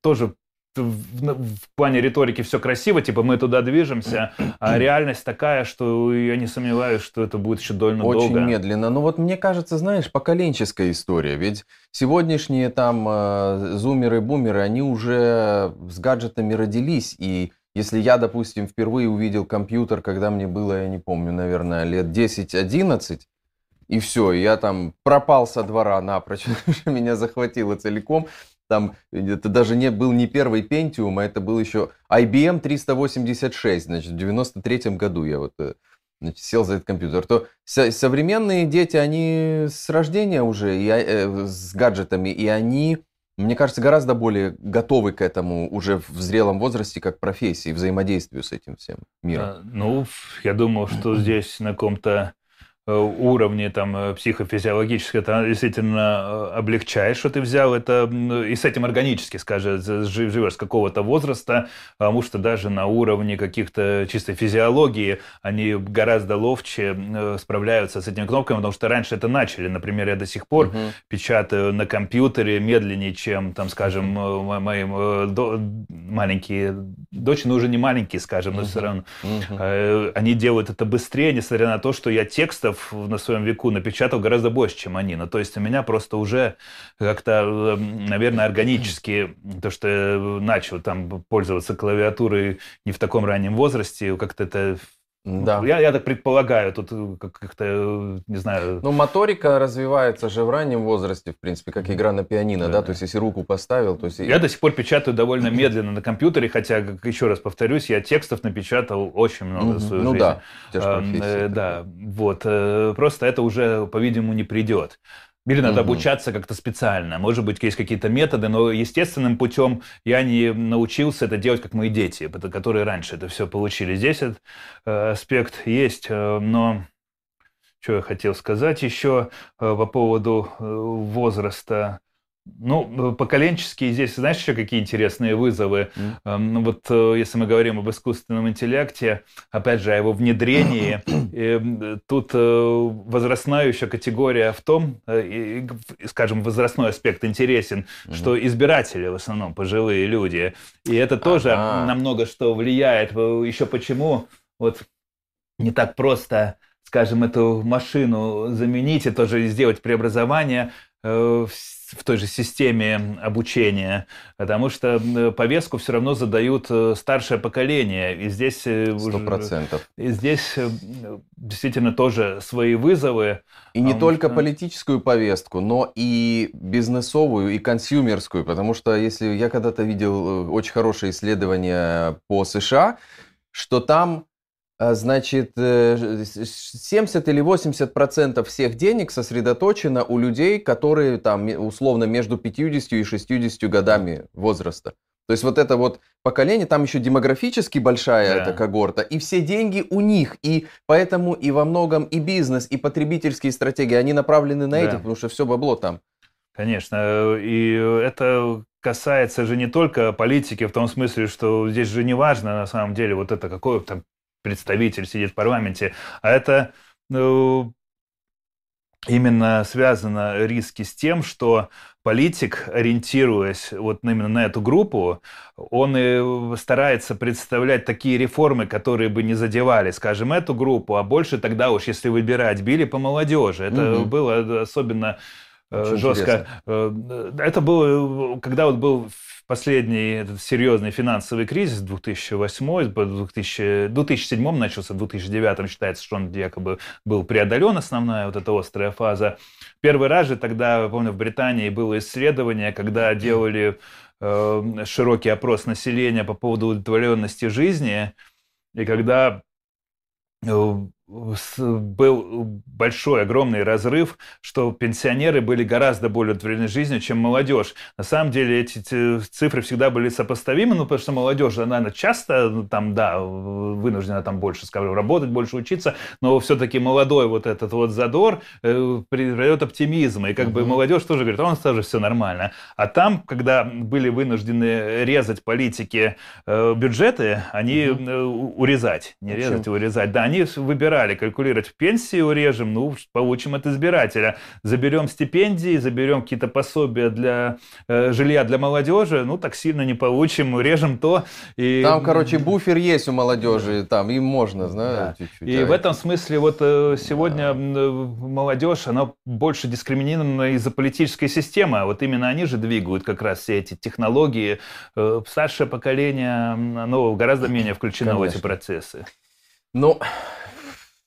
тоже в, в плане риторики все красиво, типа мы туда движемся, а реальность такая, что я не сомневаюсь, что это будет еще довольно Очень долго. Очень медленно. Но вот мне кажется, знаешь, поколенческая история. Ведь сегодняшние там э, зумеры, бумеры, они уже с гаджетами родились, и если я, допустим, впервые увидел компьютер, когда мне было, я не помню, наверное, лет 10-11, и все, я там пропал со двора напрочь, меня захватило целиком. Там это даже не был не первый Pentium, а это был еще IBM 386, значит, в 93 году я вот э, значит, сел за этот компьютер. То современные дети, они с рождения уже и, э, с гаджетами, и они, мне кажется, гораздо более готовы к этому уже в зрелом возрасте, как профессии, взаимодействию с этим всем миром. А, ну, я думал, что здесь на каком-то Э, уровне там э, психофизиологически это действительно э, облегчает, что ты взял это и с этим органически, скажем, живешь с какого-то возраста, потому что даже на уровне каких-то чистой физиологии они гораздо ловче справляются с этими кнопками, потому что раньше это начали. Например, я до сих пор угу. печатаю на компьютере медленнее, чем, там, скажем, мои до, маленькие дочь, но уже не маленькие, скажем, но угу. все равно. Угу. Они делают это быстрее, несмотря на то, что я текстов текстов на своем веку напечатал гораздо больше, чем они. Ну, то есть у меня просто уже как-то, эм, наверное, органически, то, что я начал там пользоваться клавиатурой не в таком раннем возрасте, как-то это да. Я, я так предполагаю, тут э, как-то, э, не знаю... Ну, моторика развивается же в раннем возрасте, в принципе, как игра на пианино, да, да? то есть если руку поставил, то есть... Я до сих пор печатаю довольно медленно на компьютере, хотя, еще раз повторюсь, я текстов напечатал очень много в свою ну, жизнь. да, а, да, вот, просто это уже, по-видимому, не придет. Или надо угу. обучаться как-то специально. Может быть, есть какие-то методы, но естественным путем я не научился это делать, как мои дети, которые раньше это все получили. Здесь этот э, аспект есть, э, но что я хотел сказать еще э, по поводу э, возраста ну, э, поколенческие здесь, знаешь, еще какие интересные вызовы? Mm. Вот э, если мы говорим об искусственном интеллекте, опять же, о его внедрении, тут э, возрастная еще категория в том, скажем, возрастной аспект интересен, mm. что избиратели в основном пожилые люди, и это тоже ага. на много что влияет. Еще почему вот не так просто скажем, эту машину заменить и тоже сделать преобразование в той же системе обучения, потому что повестку все равно задают э, старшее поколение, и здесь э, сто процентов. И здесь э, действительно тоже свои вызовы. И не только что... политическую повестку, но и бизнесовую, и консюмерскую, потому что если я когда-то видел очень хорошее исследование по США, что там значит, 70 э, или 80 процентов всех денег сосредоточено у людей, которые там условно между 50 и 60 годами возраста. То есть вот это вот поколение, там еще демографически большая да. эта когорта, и все деньги у них, и поэтому и во многом и бизнес, и потребительские стратегии, они направлены на да. этих, потому что все бабло там. Конечно, и это касается же не только политики в том смысле, что здесь же не важно на самом деле вот это какое там представитель сидит в парламенте, а это ну, именно связано риски с тем, что политик, ориентируясь вот именно на эту группу, он и старается представлять такие реформы, которые бы не задевали, скажем, эту группу, а больше тогда уж, если выбирать, били по молодежи. Это угу. было особенно э, Очень жестко. Интересно. Э, это было, когда вот был последний этот серьезный финансовый кризис 2008, 2000, 2007 начался, в 2009 считается, что он якобы был преодолен, основная вот эта острая фаза. Первый раз же тогда, помню, в Британии было исследование, когда делали э, широкий опрос населения по поводу удовлетворенности жизни, и когда э, был большой, огромный разрыв, что пенсионеры были гораздо более удовлетворены жизнью, чем молодежь. На самом деле эти цифры всегда были сопоставимы, ну, потому что молодежь, она часто, ну, там, да, вынуждена там больше, скажем, работать, больше учиться, но все-таки молодой вот этот вот задор э, придает оптимизм, и как угу. бы молодежь тоже говорит, а у нас тоже все нормально. А там, когда были вынуждены резать политики э, бюджеты, они угу. урезать, не резать, а урезать, да, они выбирали. Калькулировать пенсию режем, ну, получим от избирателя. Заберем стипендии, заберем какие-то пособия для э, жилья для молодежи, ну, так сильно не получим, режем то. И... Там, короче, буфер есть у молодежи, там им можно, знаешь, да. чуть-чуть. И а... в этом смысле вот э, сегодня да. молодежь, она больше дискриминирована из-за политической системы, а вот именно они же двигают как раз все эти технологии. Э, старшее поколение, оно гораздо менее включено Конечно. в эти процессы. Ну,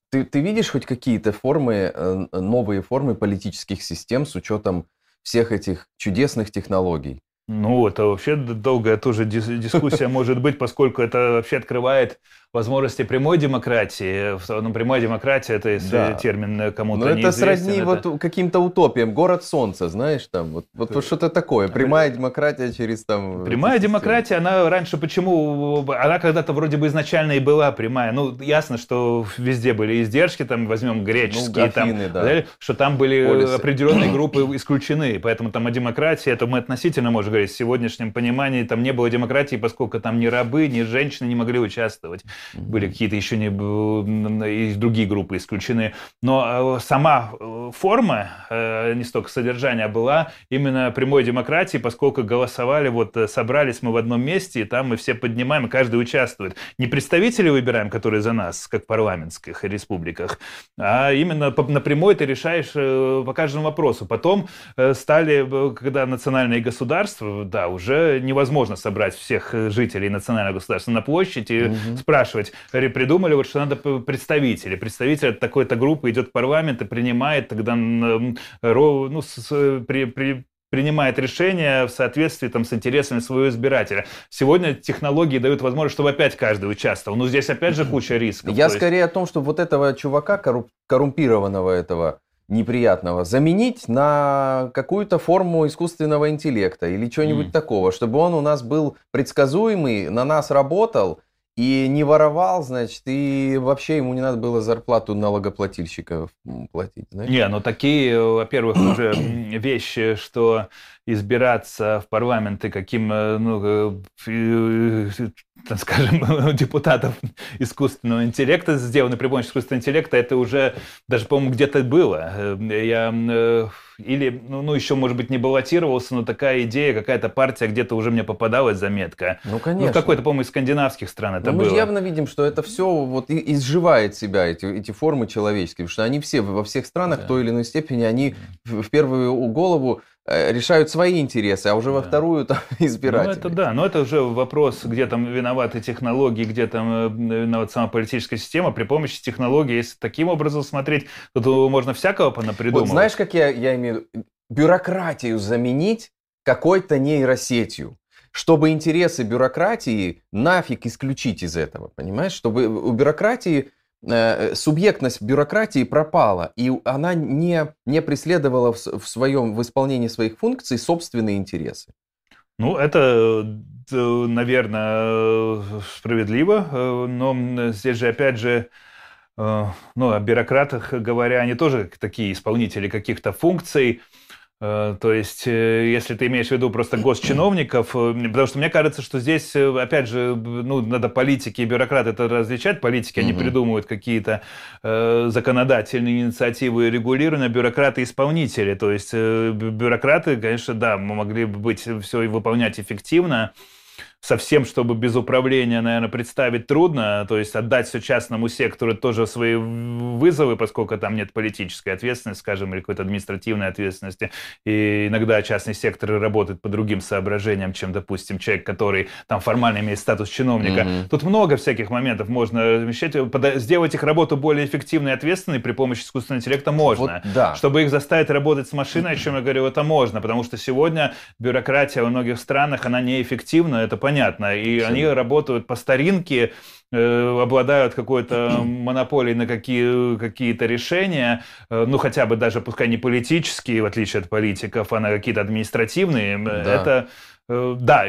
ты, ты видишь хоть какие-то формы, э, новые формы политических систем с учетом всех этих чудесных технологий? Ну, это вообще долгая тоже дискуссия может быть, поскольку это вообще открывает возможности прямой демократии. Ну, прямая демократия, это если да. термин кому-то Но это сродни это... вот каким-то утопиям. Город солнца, знаешь, там, вот, вот, вот что-то такое. Прямая демократия через там... Прямая демократия, она раньше почему... Она когда-то вроде бы изначально и была прямая. Ну, ясно, что везде были издержки, там, возьмем греческие, ну, Афины, там, да. что там были Полисы. определенные группы исключены. Поэтому там о демократии, это мы относительно можем говорить, в сегодняшнем понимании там не было демократии, поскольку там ни рабы, ни женщины не могли участвовать были какие-то еще не и другие группы исключены. Но э, сама э, форма, э, не столько содержания, была именно прямой демократии, поскольку голосовали, вот собрались мы в одном месте, и там мы все поднимаем, и каждый участвует. Не представители выбираем, которые за нас, как в парламентских республиках, а именно напрямую ты решаешь по каждому вопросу. Потом стали, когда национальные государства, да, уже невозможно собрать всех жителей национального государства на площади и угу. спрашивать, спрашивать. Придумали, вот, что надо представители. Представитель от такой-то группы идет в парламент и принимает тогда ну, с, при, при, принимает решение в соответствии там, с интересами своего избирателя. Сегодня технологии дают возможность, чтобы опять каждый участвовал. Но здесь опять же куча рисков. Я скорее о том, что вот этого чувака, коррумпированного этого, неприятного заменить на какую-то форму искусственного интеллекта или что-нибудь mm. такого, чтобы он у нас был предсказуемый, на нас работал, и не воровал, значит, и вообще ему не надо было зарплату налогоплательщиков платить. Знаешь? Не, ну такие, во-первых, уже вещи, что избираться в парламенты каким, э, ну, э, так скажем, депутатов искусственного интеллекта, сделаны при помощи искусственного интеллекта, это уже даже, по-моему, где-то было. Э, я или, ну, ну, еще, может быть, не баллотировался, но такая идея, какая-то партия где-то уже мне попадалась заметка. Ну, конечно. Ну, какой-то, по-моему, из скандинавских стран это ну, было. Мы явно видим, что это все вот изживает себя, эти, эти формы человеческие, потому что они все во всех странах да. в той или иной степени, они в, первую голову Э, решают свои интересы, а уже да. во вторую там избиратели. Ну это да, но это уже вопрос, где там виноваты технологии, где там э, виновата сама политическая система. При помощи технологий, если таким образом смотреть, то можно всякого понапридумывать. Вот знаешь, как я, я имею бюрократию заменить какой-то нейросетью чтобы интересы бюрократии нафиг исключить из этого, понимаешь? Чтобы у бюрократии Э, субъектность бюрократии пропала, и она не, не преследовала в, в своем в исполнении своих функций собственные интересы. Ну, это, наверное, справедливо, э, но здесь же, опять же, э, ну, о бюрократах говоря, они тоже такие исполнители каких-то функций, Э, то есть, э, если ты имеешь в виду просто госчиновников, э, потому что мне кажется, что здесь, опять же, ну, надо политики и бюрократы это различать. Политики, угу. они придумывают какие-то э, законодательные инициативы и регулирования, бюрократы исполнители. То есть, бюрократы, конечно, да, могли бы быть все выполнять эффективно, совсем, чтобы без управления, наверное, представить трудно. То есть отдать все частному сектору тоже свои вызовы, поскольку там нет политической ответственности, скажем, или какой-то административной ответственности. И иногда частный сектор работает по другим соображениям, чем, допустим, человек, который там формально имеет статус чиновника. Mm-hmm. Тут много всяких моментов можно размещать. Сделать их работу более эффективной и ответственной при помощи искусственного интеллекта можно. Вот, да. Чтобы их заставить работать с машиной, о чем я говорю, это можно. Потому что сегодня бюрократия во многих странах, она неэффективна, это понятно. И Все. они работают по старинке, э, обладают какой-то монополией на какие, какие-то решения, э, ну хотя бы даже пускай не политические, в отличие от политиков, а на какие-то административные. Да. Это э, да,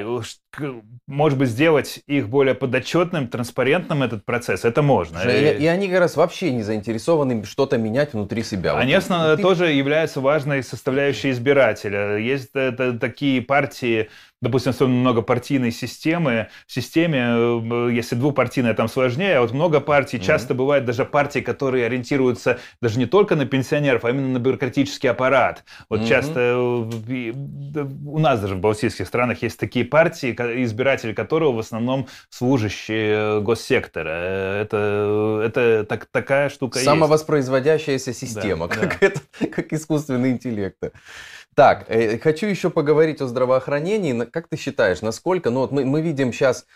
может быть, сделать их более подотчетным, транспарентным этот процесс, это можно. И, и они как раз вообще не заинтересованы что-то менять внутри себя. Они вот, основно, ты... тоже являются важной составляющей избирателя. Есть это, такие партии, допустим, особенно многопартийной системы, в системе, э, если двупартийная, там сложнее, а вот много партий, mm-hmm. часто бывает даже партии, которые ориентируются даже не только на пенсионеров, а именно на бюрократический аппарат. Вот mm-hmm. часто э, у нас даже в балтийских странах есть такие партии, избиратели которого в основном служащие госсектора. Это, это так, такая штука Самовоспроизводящаяся система, да, как, да. Это, как искусственный интеллект. Так, э, хочу еще поговорить о здравоохранении. Как ты считаешь, насколько, ну вот мы, мы видим сейчас,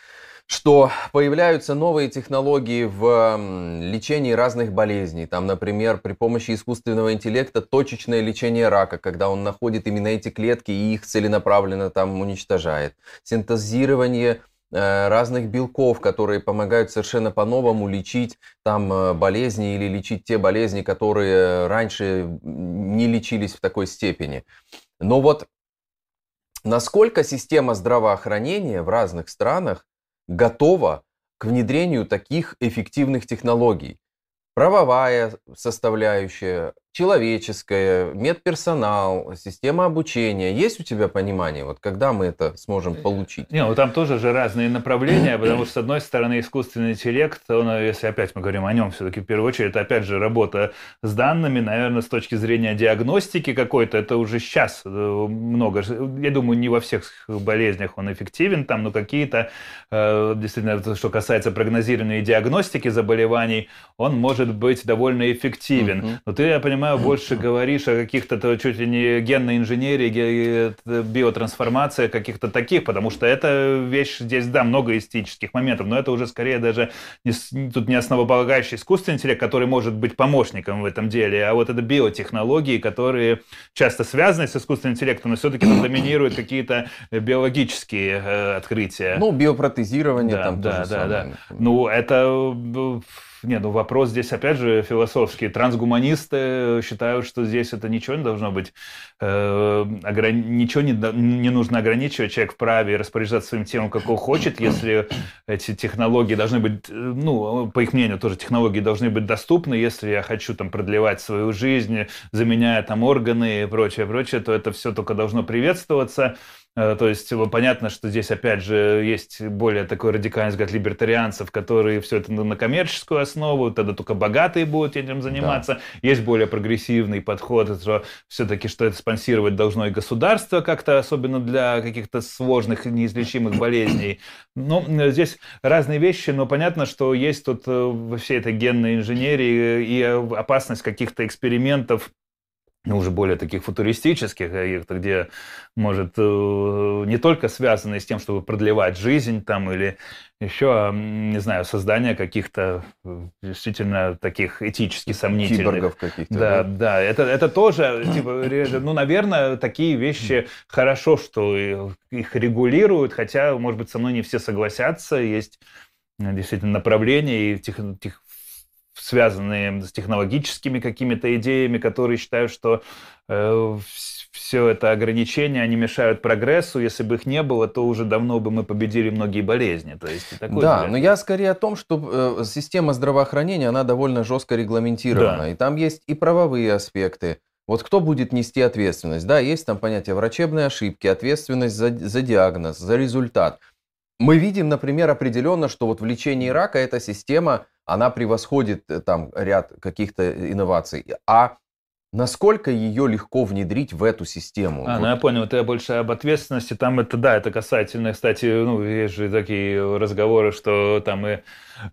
что появляются новые технологии в лечении разных болезней. Там, например, при помощи искусственного интеллекта точечное лечение рака, когда он находит именно эти клетки и их целенаправленно там уничтожает. Синтезирование разных белков, которые помогают совершенно по-новому лечить там э, болезни или лечить те болезни, которые раньше не лечились в такой степени. Но вот насколько система здравоохранения в разных странах готова к внедрению таких эффективных технологий? Правовая составляющая, человеческое, медперсонал, система обучения. Есть у тебя понимание, вот когда мы это сможем получить? Не, ну там тоже же разные направления, потому что, с одной стороны, искусственный интеллект, он, если опять мы говорим о нем все-таки в первую очередь, это опять же работа с данными, наверное, с точки зрения диагностики какой-то, это уже сейчас э, много. Я думаю, не во всех болезнях он эффективен, там, но какие-то, э, действительно, что касается прогнозирования и диагностики заболеваний, он может быть довольно эффективен. Но ты, я понимаю, понимаю, больше говоришь о каких-то чуть ли не генной инженерии, биотрансформации, каких-то таких, потому что это вещь, здесь, да, много эстетических моментов, но это уже скорее даже не, тут не основополагающий искусственный интеллект, который может быть помощником в этом деле, а вот это биотехнологии, которые часто связаны с искусственным интеллектом, но все-таки там доминируют какие-то биологические э, открытия. Ну, биопротезирование да, там да, тоже да, самое. Да. Ну, это э, не, ну вопрос здесь опять же философский. Трансгуманисты считают, что здесь это ничего не должно быть, э, ограни... ничего не, не нужно ограничивать. Человек вправе распоряжаться своим телом, как он хочет, если эти технологии должны быть, э, ну, по их мнению, тоже технологии должны быть доступны. Если я хочу там продлевать свою жизнь, заменяя там органы и прочее, прочее, то это все только должно приветствоваться. Э, то есть понятно, что здесь опять же есть более такой радикальный взгляд либертарианцев, которые все это на коммерческую основу, тогда только богатые будут этим заниматься. Да. Есть более прогрессивный подход, что все-таки что это спонсировать должно и государство как-то, особенно для каких-то сложных неизлечимых болезней. Ну, здесь разные вещи, но понятно, что есть тут э, во всей этой генной инженерии и опасность каких-то экспериментов уже более таких футуристических каких-то, где, может, э, не только связанные с тем, чтобы продлевать жизнь там или еще, не знаю, создание каких-то э, действительно таких этически сомнительных. Киборгов каких-то. Да, да, да. Это, это тоже, типа, ну, наверное, такие вещи хорошо, что их регулируют, хотя, может быть, со мной не все согласятся. Есть действительно направления и тех, тех, связанные с технологическими какими-то идеями, которые считают, что э, все это ограничения, они мешают прогрессу. Если бы их не было, то уже давно бы мы победили многие болезни. То есть, такой да, но я скорее о том, что э, система здравоохранения, она довольно жестко регламентирована. Да. И там есть и правовые аспекты. Вот кто будет нести ответственность? Да, есть там понятие врачебной ошибки, ответственность за, за диагноз, за результат. Мы видим, например, определенно, что вот в лечении рака эта система она превосходит э, там ряд каких-то инноваций. А Насколько ее легко внедрить в эту систему? А, вот. ну я понял, ты больше об ответственности. Там это, да, это касательно, кстати, ну, есть же такие разговоры, что там и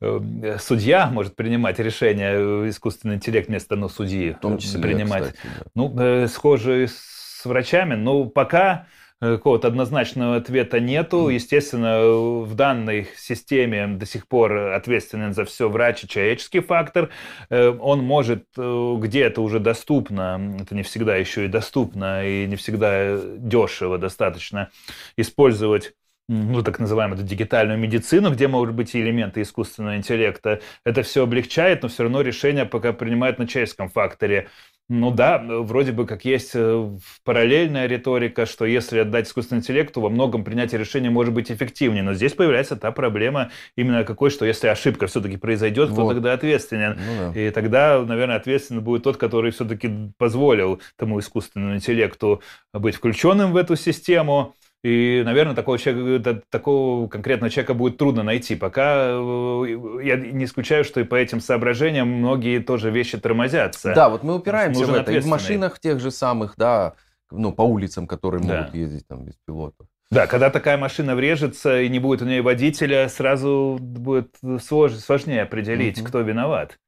э, судья может принимать решение, э, искусственный интеллект вместо ну, судьи в том числе, принимать. Кстати, да. Ну, э, схоже с врачами, но пока Э, какого-то однозначного ответа нету. Естественно, в данной системе до сих пор ответственен за все врач и человеческий фактор. Э, он может, э, где это уже доступно, это не всегда еще и доступно, и не всегда дешево достаточно, использовать ну, так называемую дигитальную медицину, где могут быть элементы искусственного интеллекта. Это все облегчает, но все равно решение пока принимают на человеческом факторе. Ну да, вроде бы как есть э, параллельная риторика, что если отдать искусственному интеллекту, во многом принятие решения может быть эффективнее. Но здесь появляется та проблема именно какой, что если ошибка все-таки произойдет, вот. кто тогда ответственен? Ну, да. И тогда, наверное, ответственен будет тот, который все-таки позволил тому искусственному интеллекту быть включенным в эту систему. И, наверное, такого, человека, такого конкретного человека будет трудно найти. Пока я не исключаю, что и по этим соображениям многие тоже вещи тормозятся. Да, вот мы упираемся в это. И в машинах тех же самых, да, ну, по улицам, которые да. могут ездить там без пилотов. Да, когда такая машина врежется и не будет у нее водителя, сразу будет слож, сложнее определить, mm-hmm. кто виноват.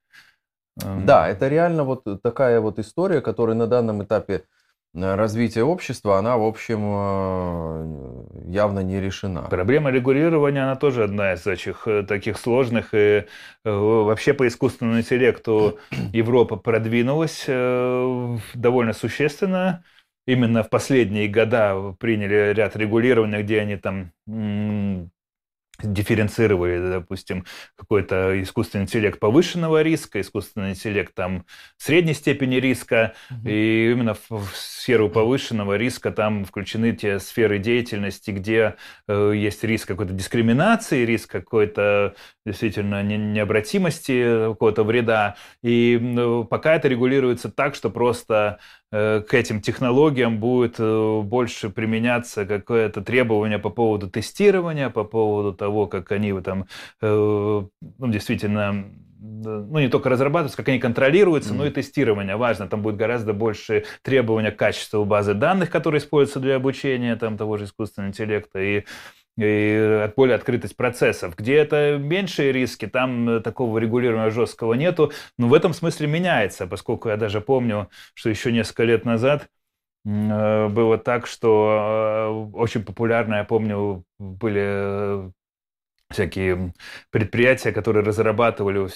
Да, это реально вот такая вот история, которая на данном этапе э, развития общества, она, в общем, э, явно не решена. Проблема регулирования, она тоже одна из этих э, таких сложных. И вообще по искусственному интеллекту Европа продвинулась довольно существенно именно в последние года приняли ряд регулирования, где они там дифференцировали, допустим, какой-то искусственный интеллект повышенного риска, искусственный интеллект там средней степени риска, mm-hmm. и именно в, сферу повышенного риска там включены те сферы деятельности, где э, есть риск какой-то дискриминации, риск какой-то действительно не, необратимости, какого-то вреда, и э, пока это регулируется так, что просто Э, к этим технологиям будет э, больше применяться какое-то требование по поводу тестирования, по поводу того, как они там э, ну, действительно ну, не только разрабатываются, как они контролируются, mm. но и тестирование. Важно, там будет гораздо больше требования к качеству базы данных, которые используются для обучения там, того же искусственного интеллекта. И и более открытость процессов. Где это меньшие риски, там э, такого регулирования жесткого нету. Но в этом смысле меняется, поскольку я даже помню, что еще несколько лет назад э, было так, что э, очень популярно, я помню, были всякие предприятия, которые разрабатывали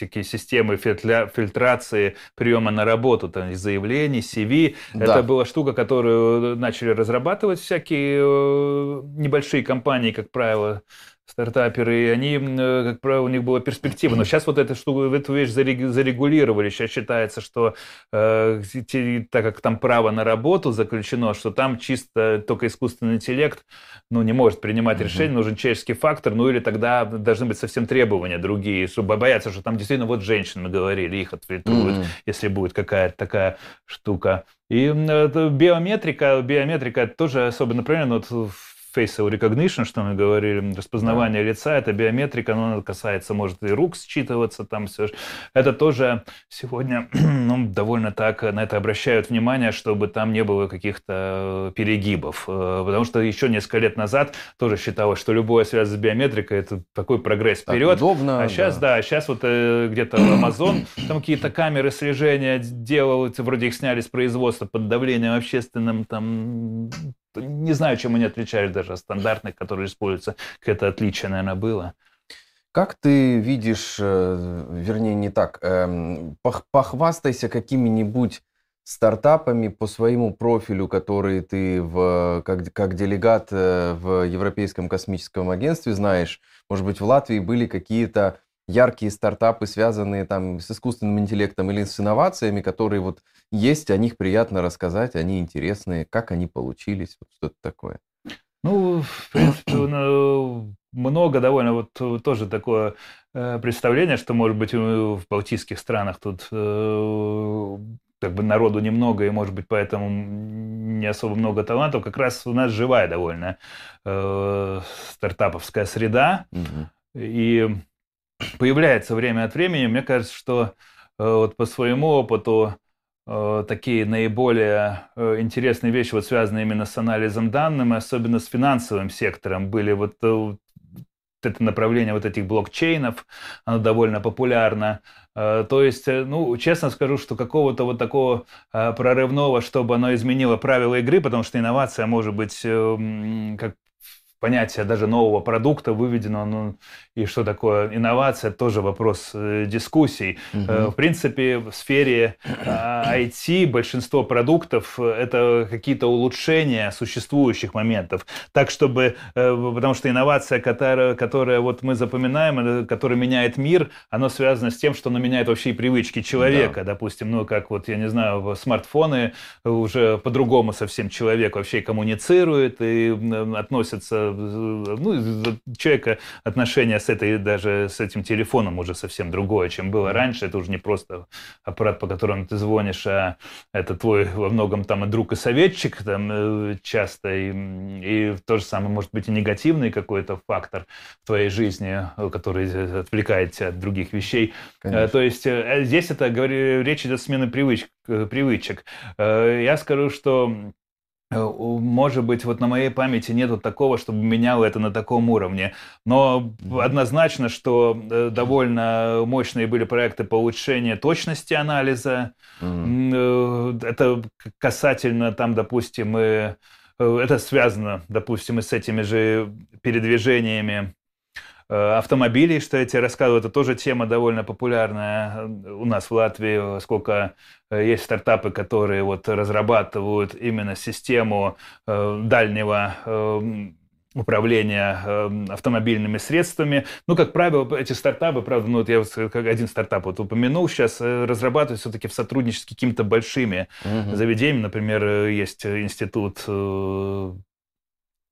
всякие системы фильтра, фильтрации приема на работу, там, заявлений, CV. Да. Это была штука, которую начали разрабатывать всякие э, небольшие компании, как правило, стартаперы, и они, э, как правило, у них была перспектива. Но сейчас вот эту штуку, эту вещь зарегулировали. Сейчас считается, что э, так как там право на работу заключено, что там чисто только искусственный интеллект ну, не может принимать mm-hmm. решения, нужен человеческий фактор, ну или тогда должны быть совсем требования другие, чтобы бояться, что там действительно вот женщин, мы говорили, их отфильтруют, mm-hmm. если будет какая-то такая штука. И биометрика, биометрика тоже особенно правильно, вот facial recognition, что мы говорили, распознавание да. лица, это биометрика, но она касается, может, и рук считываться, там все. Это тоже сегодня ну, довольно так на это обращают внимание, чтобы там не было каких-то перегибов. Э, потому что еще несколько лет назад тоже считалось, что любое связь с биометрикой это такой прогресс вперед. Так удобно, а сейчас, да, да сейчас вот э, где-то Amazon там какие-то камеры слежения делают, вроде их сняли с производства под давлением общественным, там не знаю, чем они отличались даже от стандартных, которые используются. Какое-то отличие, наверное, было. Как ты видишь, э, вернее, не так, эм, похвастайся какими-нибудь стартапами по своему профилю, которые ты в, как, как делегат э, в Европейском космическом агентстве знаешь. Может быть, в Латвии были какие-то яркие стартапы, связанные там с искусственным интеллектом или с инновациями, которые вот есть, о них приятно рассказать, они интересные, как они получились, вот что-то такое. Ну, в принципе, много довольно, вот тоже такое э, представление, что, может быть, в балтийских странах тут э, как бы народу немного, и, может быть, поэтому не особо много талантов. Как раз у нас живая довольно э, стартаповская среда. Угу. И появляется время от времени. Мне кажется, что э, вот по своему опыту э, такие наиболее э, интересные вещи, вот связанные именно с анализом данных, особенно с финансовым сектором, были вот это направление вот этих блокчейнов, оно довольно популярно. То есть, ну, честно скажу, что какого-то вот такого прорывного, чтобы оно изменило правила игры, потому что инновация может быть как понятие даже нового продукта выведено, ну, и что такое инновация, тоже вопрос э, дискуссий. Угу. В принципе, в сфере IT большинство продуктов э, – это какие-то улучшения существующих моментов. Так, чтобы, потому что инновация, которая, которая вот мы запоминаем, которая меняет мир, она связана с тем, что она меняет вообще и привычки человека. Да. Допустим, ну, как вот, я не знаю, смартфоны уже по-другому совсем человек вообще коммуницирует и относится ну, человека отношение с этой, даже с этим телефоном уже совсем другое, чем было раньше. Это уже не просто аппарат, по которому ты звонишь, а это твой во многом там и друг, и советчик там э, часто, и, и то же самое может быть и негативный какой-то фактор в твоей жизни, который отвлекает тебя от других вещей. Конечно. То есть здесь это, говорю, речь идет о смене привычек. привычек. Я скажу, что Э, может быть, вот на моей памяти нету такого, чтобы меняло это на таком уровне. Но однозначно, что э, довольно мощные были проекты по улучшению точности анализа. Mm-hmm. Это касательно там, допустим, и это связано, допустим, и с этими же передвижениями Э, автомобилей, что я тебе рассказывал, это тоже тема довольно популярная э, у нас в Латвии, сколько э, есть стартапы, которые вот разрабатывают именно систему дальнего управления автомобильными средствами. Ну, как правило, эти стартапы, правда, ну, вот я как один стартап вот упомянул, сейчас разрабатывают все-таки в сотрудничестве с какими-то большими угу. заведениями. Например, есть институт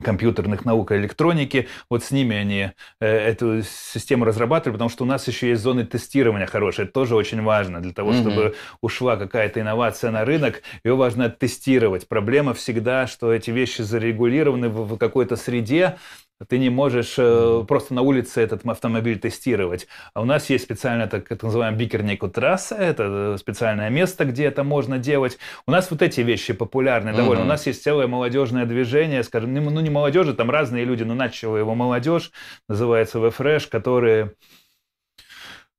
компьютерных наук и электроники. Вот с ними они э, эту систему разрабатывали, потому что у нас еще есть зоны тестирования хорошие. Это тоже очень важно для того, mm-hmm. чтобы ушла какая-то инновация на рынок. Ее важно тестировать. Проблема всегда, что эти вещи зарегулированы в, в какой-то среде, ты не можешь э, просто на улице этот автомобиль тестировать. А у нас есть специальная, так это называемая бикернику трасса, это э, специальное место, где это можно делать. У нас вот эти вещи популярны довольно. Mm-hmm. У нас есть целое молодежное движение, скажем, ну не молодежи, там разные люди, но начала его молодежь, называется VFresh, которые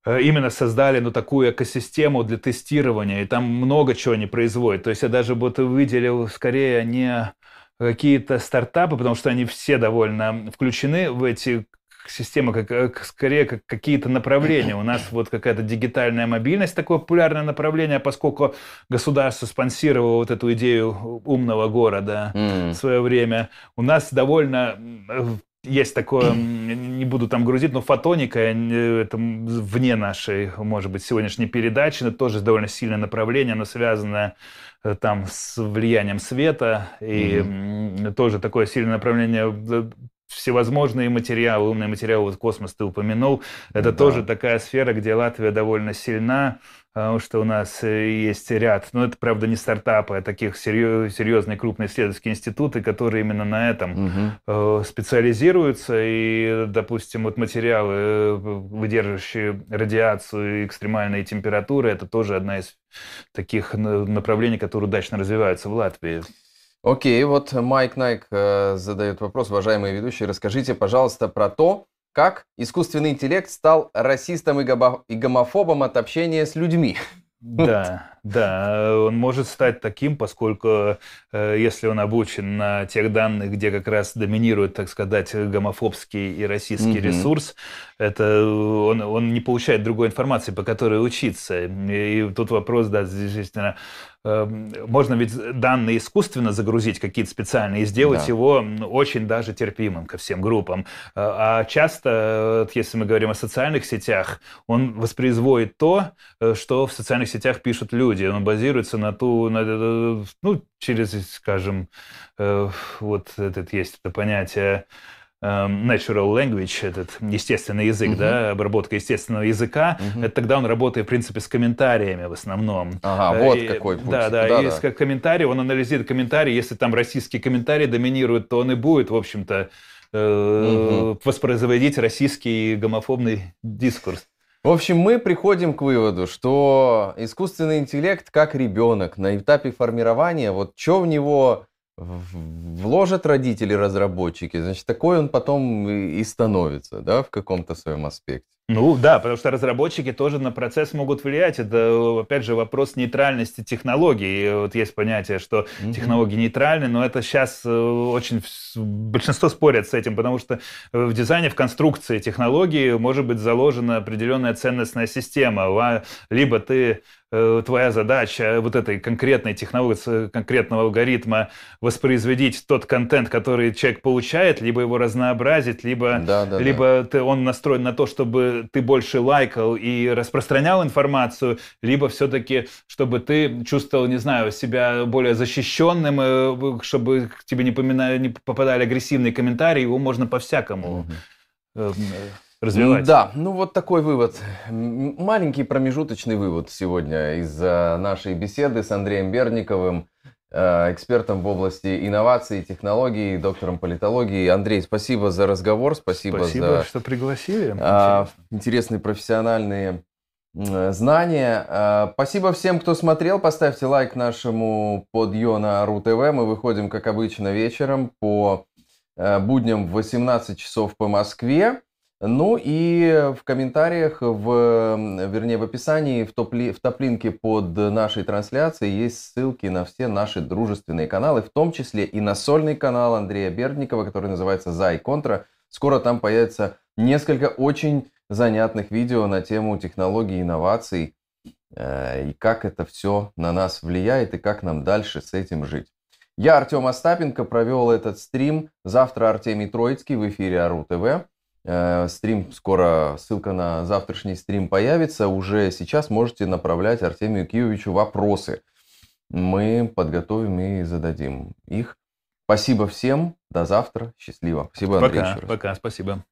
э, именно создали ну, такую экосистему для тестирования, и там много чего они производят. То есть я даже бы выделил скорее не какие-то стартапы, потому что они все довольно включены в эти системы, как, как, скорее как какие-то направления. У нас вот какая-то дигитальная мобильность, такое популярное направление, поскольку государство спонсировало вот эту идею умного города mm. в свое время. У нас довольно есть такое, не буду там грузить, но фотоника, э, это вне нашей, может быть, сегодняшней передачи, но тоже довольно сильное направление, оно связано Э, там с влиянием света, и mm-hmm. тоже такое сильное направление э, всевозможные материалы, умные материалы, вот космос ты упомянул, это да. тоже такая сфера, где Латвия довольно сильна, потому что у нас э, есть ряд, ну это правда не стартапы, а таких серьезные крупные исследовательские институты, которые именно на этом угу. специализируются, и, допустим, вот материалы, э, выдерживающие радиацию и экстремальные температуры, это тоже одна из таких направлений, которые удачно развиваются в Латвии. Окей, вот Майк Найк задает вопрос, уважаемые ведущие, расскажите, пожалуйста, про то, как искусственный интеллект стал расистом и гомофобом от общения с людьми. Да, да, он может стать таким, поскольку э, если он обучен на тех данных, где как раз доминирует, так сказать, гомофобский и российский угу. ресурс, это он, он не получает другой информации, по которой учиться. И тут вопрос, да, действительно, можно ведь данные искусственно загрузить какие-то специальные и сделать да. его очень даже терпимым ко всем группам. Э, а часто, если мы говорим о социальных сетях, он воспроизводит то, э, что в социальных сетях пишут люди. Он базируется на ту, на, э, ну, через, скажем, вот этот есть это понятие Эм, natural language, этот естественный язык, uh-huh. да, обработка естественного языка, uh-huh. это тогда он работает, в принципе, с комментариями в основном. Ага, вот и, какой путь. Да, да, да и да. комментарии, он анализирует комментарии, если там российские комментарии доминируют, то он и будет, в общем-то, э, uh-huh. воспроизводить российский гомофобный дискурс. В общем, мы приходим к выводу, что искусственный интеллект как ребенок на этапе формирования, вот что в него вложат родители-разработчики, значит, такой он потом и становится, да, в каком-то своем аспекте. Ну да, потому что разработчики тоже на процесс могут влиять. Это, опять же, вопрос нейтральности технологий. Вот есть понятие, что mm-hmm. технологии нейтральны, но это сейчас э, очень... Большинство спорят с этим, потому что в дизайне, в конструкции технологии может быть заложена определенная ценностная система. Либо ты Э, твоя задача вот этой конкретной технологии, конкретного алгоритма воспроизводить тот контент, который человек получает, либо его разнообразить, либо, да, да, либо да. Ты, он настроен на то, чтобы ты больше лайкал и распространял информацию, либо все-таки, чтобы ты чувствовал, не знаю, себя более защищенным, э, чтобы к тебе не, поминали, не попадали агрессивные комментарии, его можно по-всякому mm-hmm. Развивать. Да, ну вот такой вывод. Маленький промежуточный вывод сегодня из нашей беседы с Андреем Берниковым. Э, экспертом в области инноваций, технологий, доктором политологии. Андрей, спасибо за разговор, спасибо, спасибо за что пригласили. А, интересные профессиональные знания. А, спасибо всем, кто смотрел. Поставьте лайк нашему подъё на РУ-ТВ. Мы выходим, как обычно, вечером по э, будням в 18 часов по Москве. Ну и в комментариях, в, вернее в описании, в, топ в топлинке под нашей трансляцией есть ссылки на все наши дружественные каналы, в том числе и на сольный канал Андрея Бердникова, который называется «За и контра». Скоро там появится несколько очень занятных видео на тему технологий, инноваций э, и как это все на нас влияет и как нам дальше с этим жить. Я, Артем Остапенко, провел этот стрим. Завтра Артемий Троицкий в эфире Ару ТВ. Э, стрим скоро, ссылка на завтрашний стрим появится. Уже сейчас можете направлять Артемию Киевичу вопросы. Мы подготовим и зададим их. Спасибо всем. До завтра. Счастливо. Спасибо, Андрей, пока, Пока, спасибо.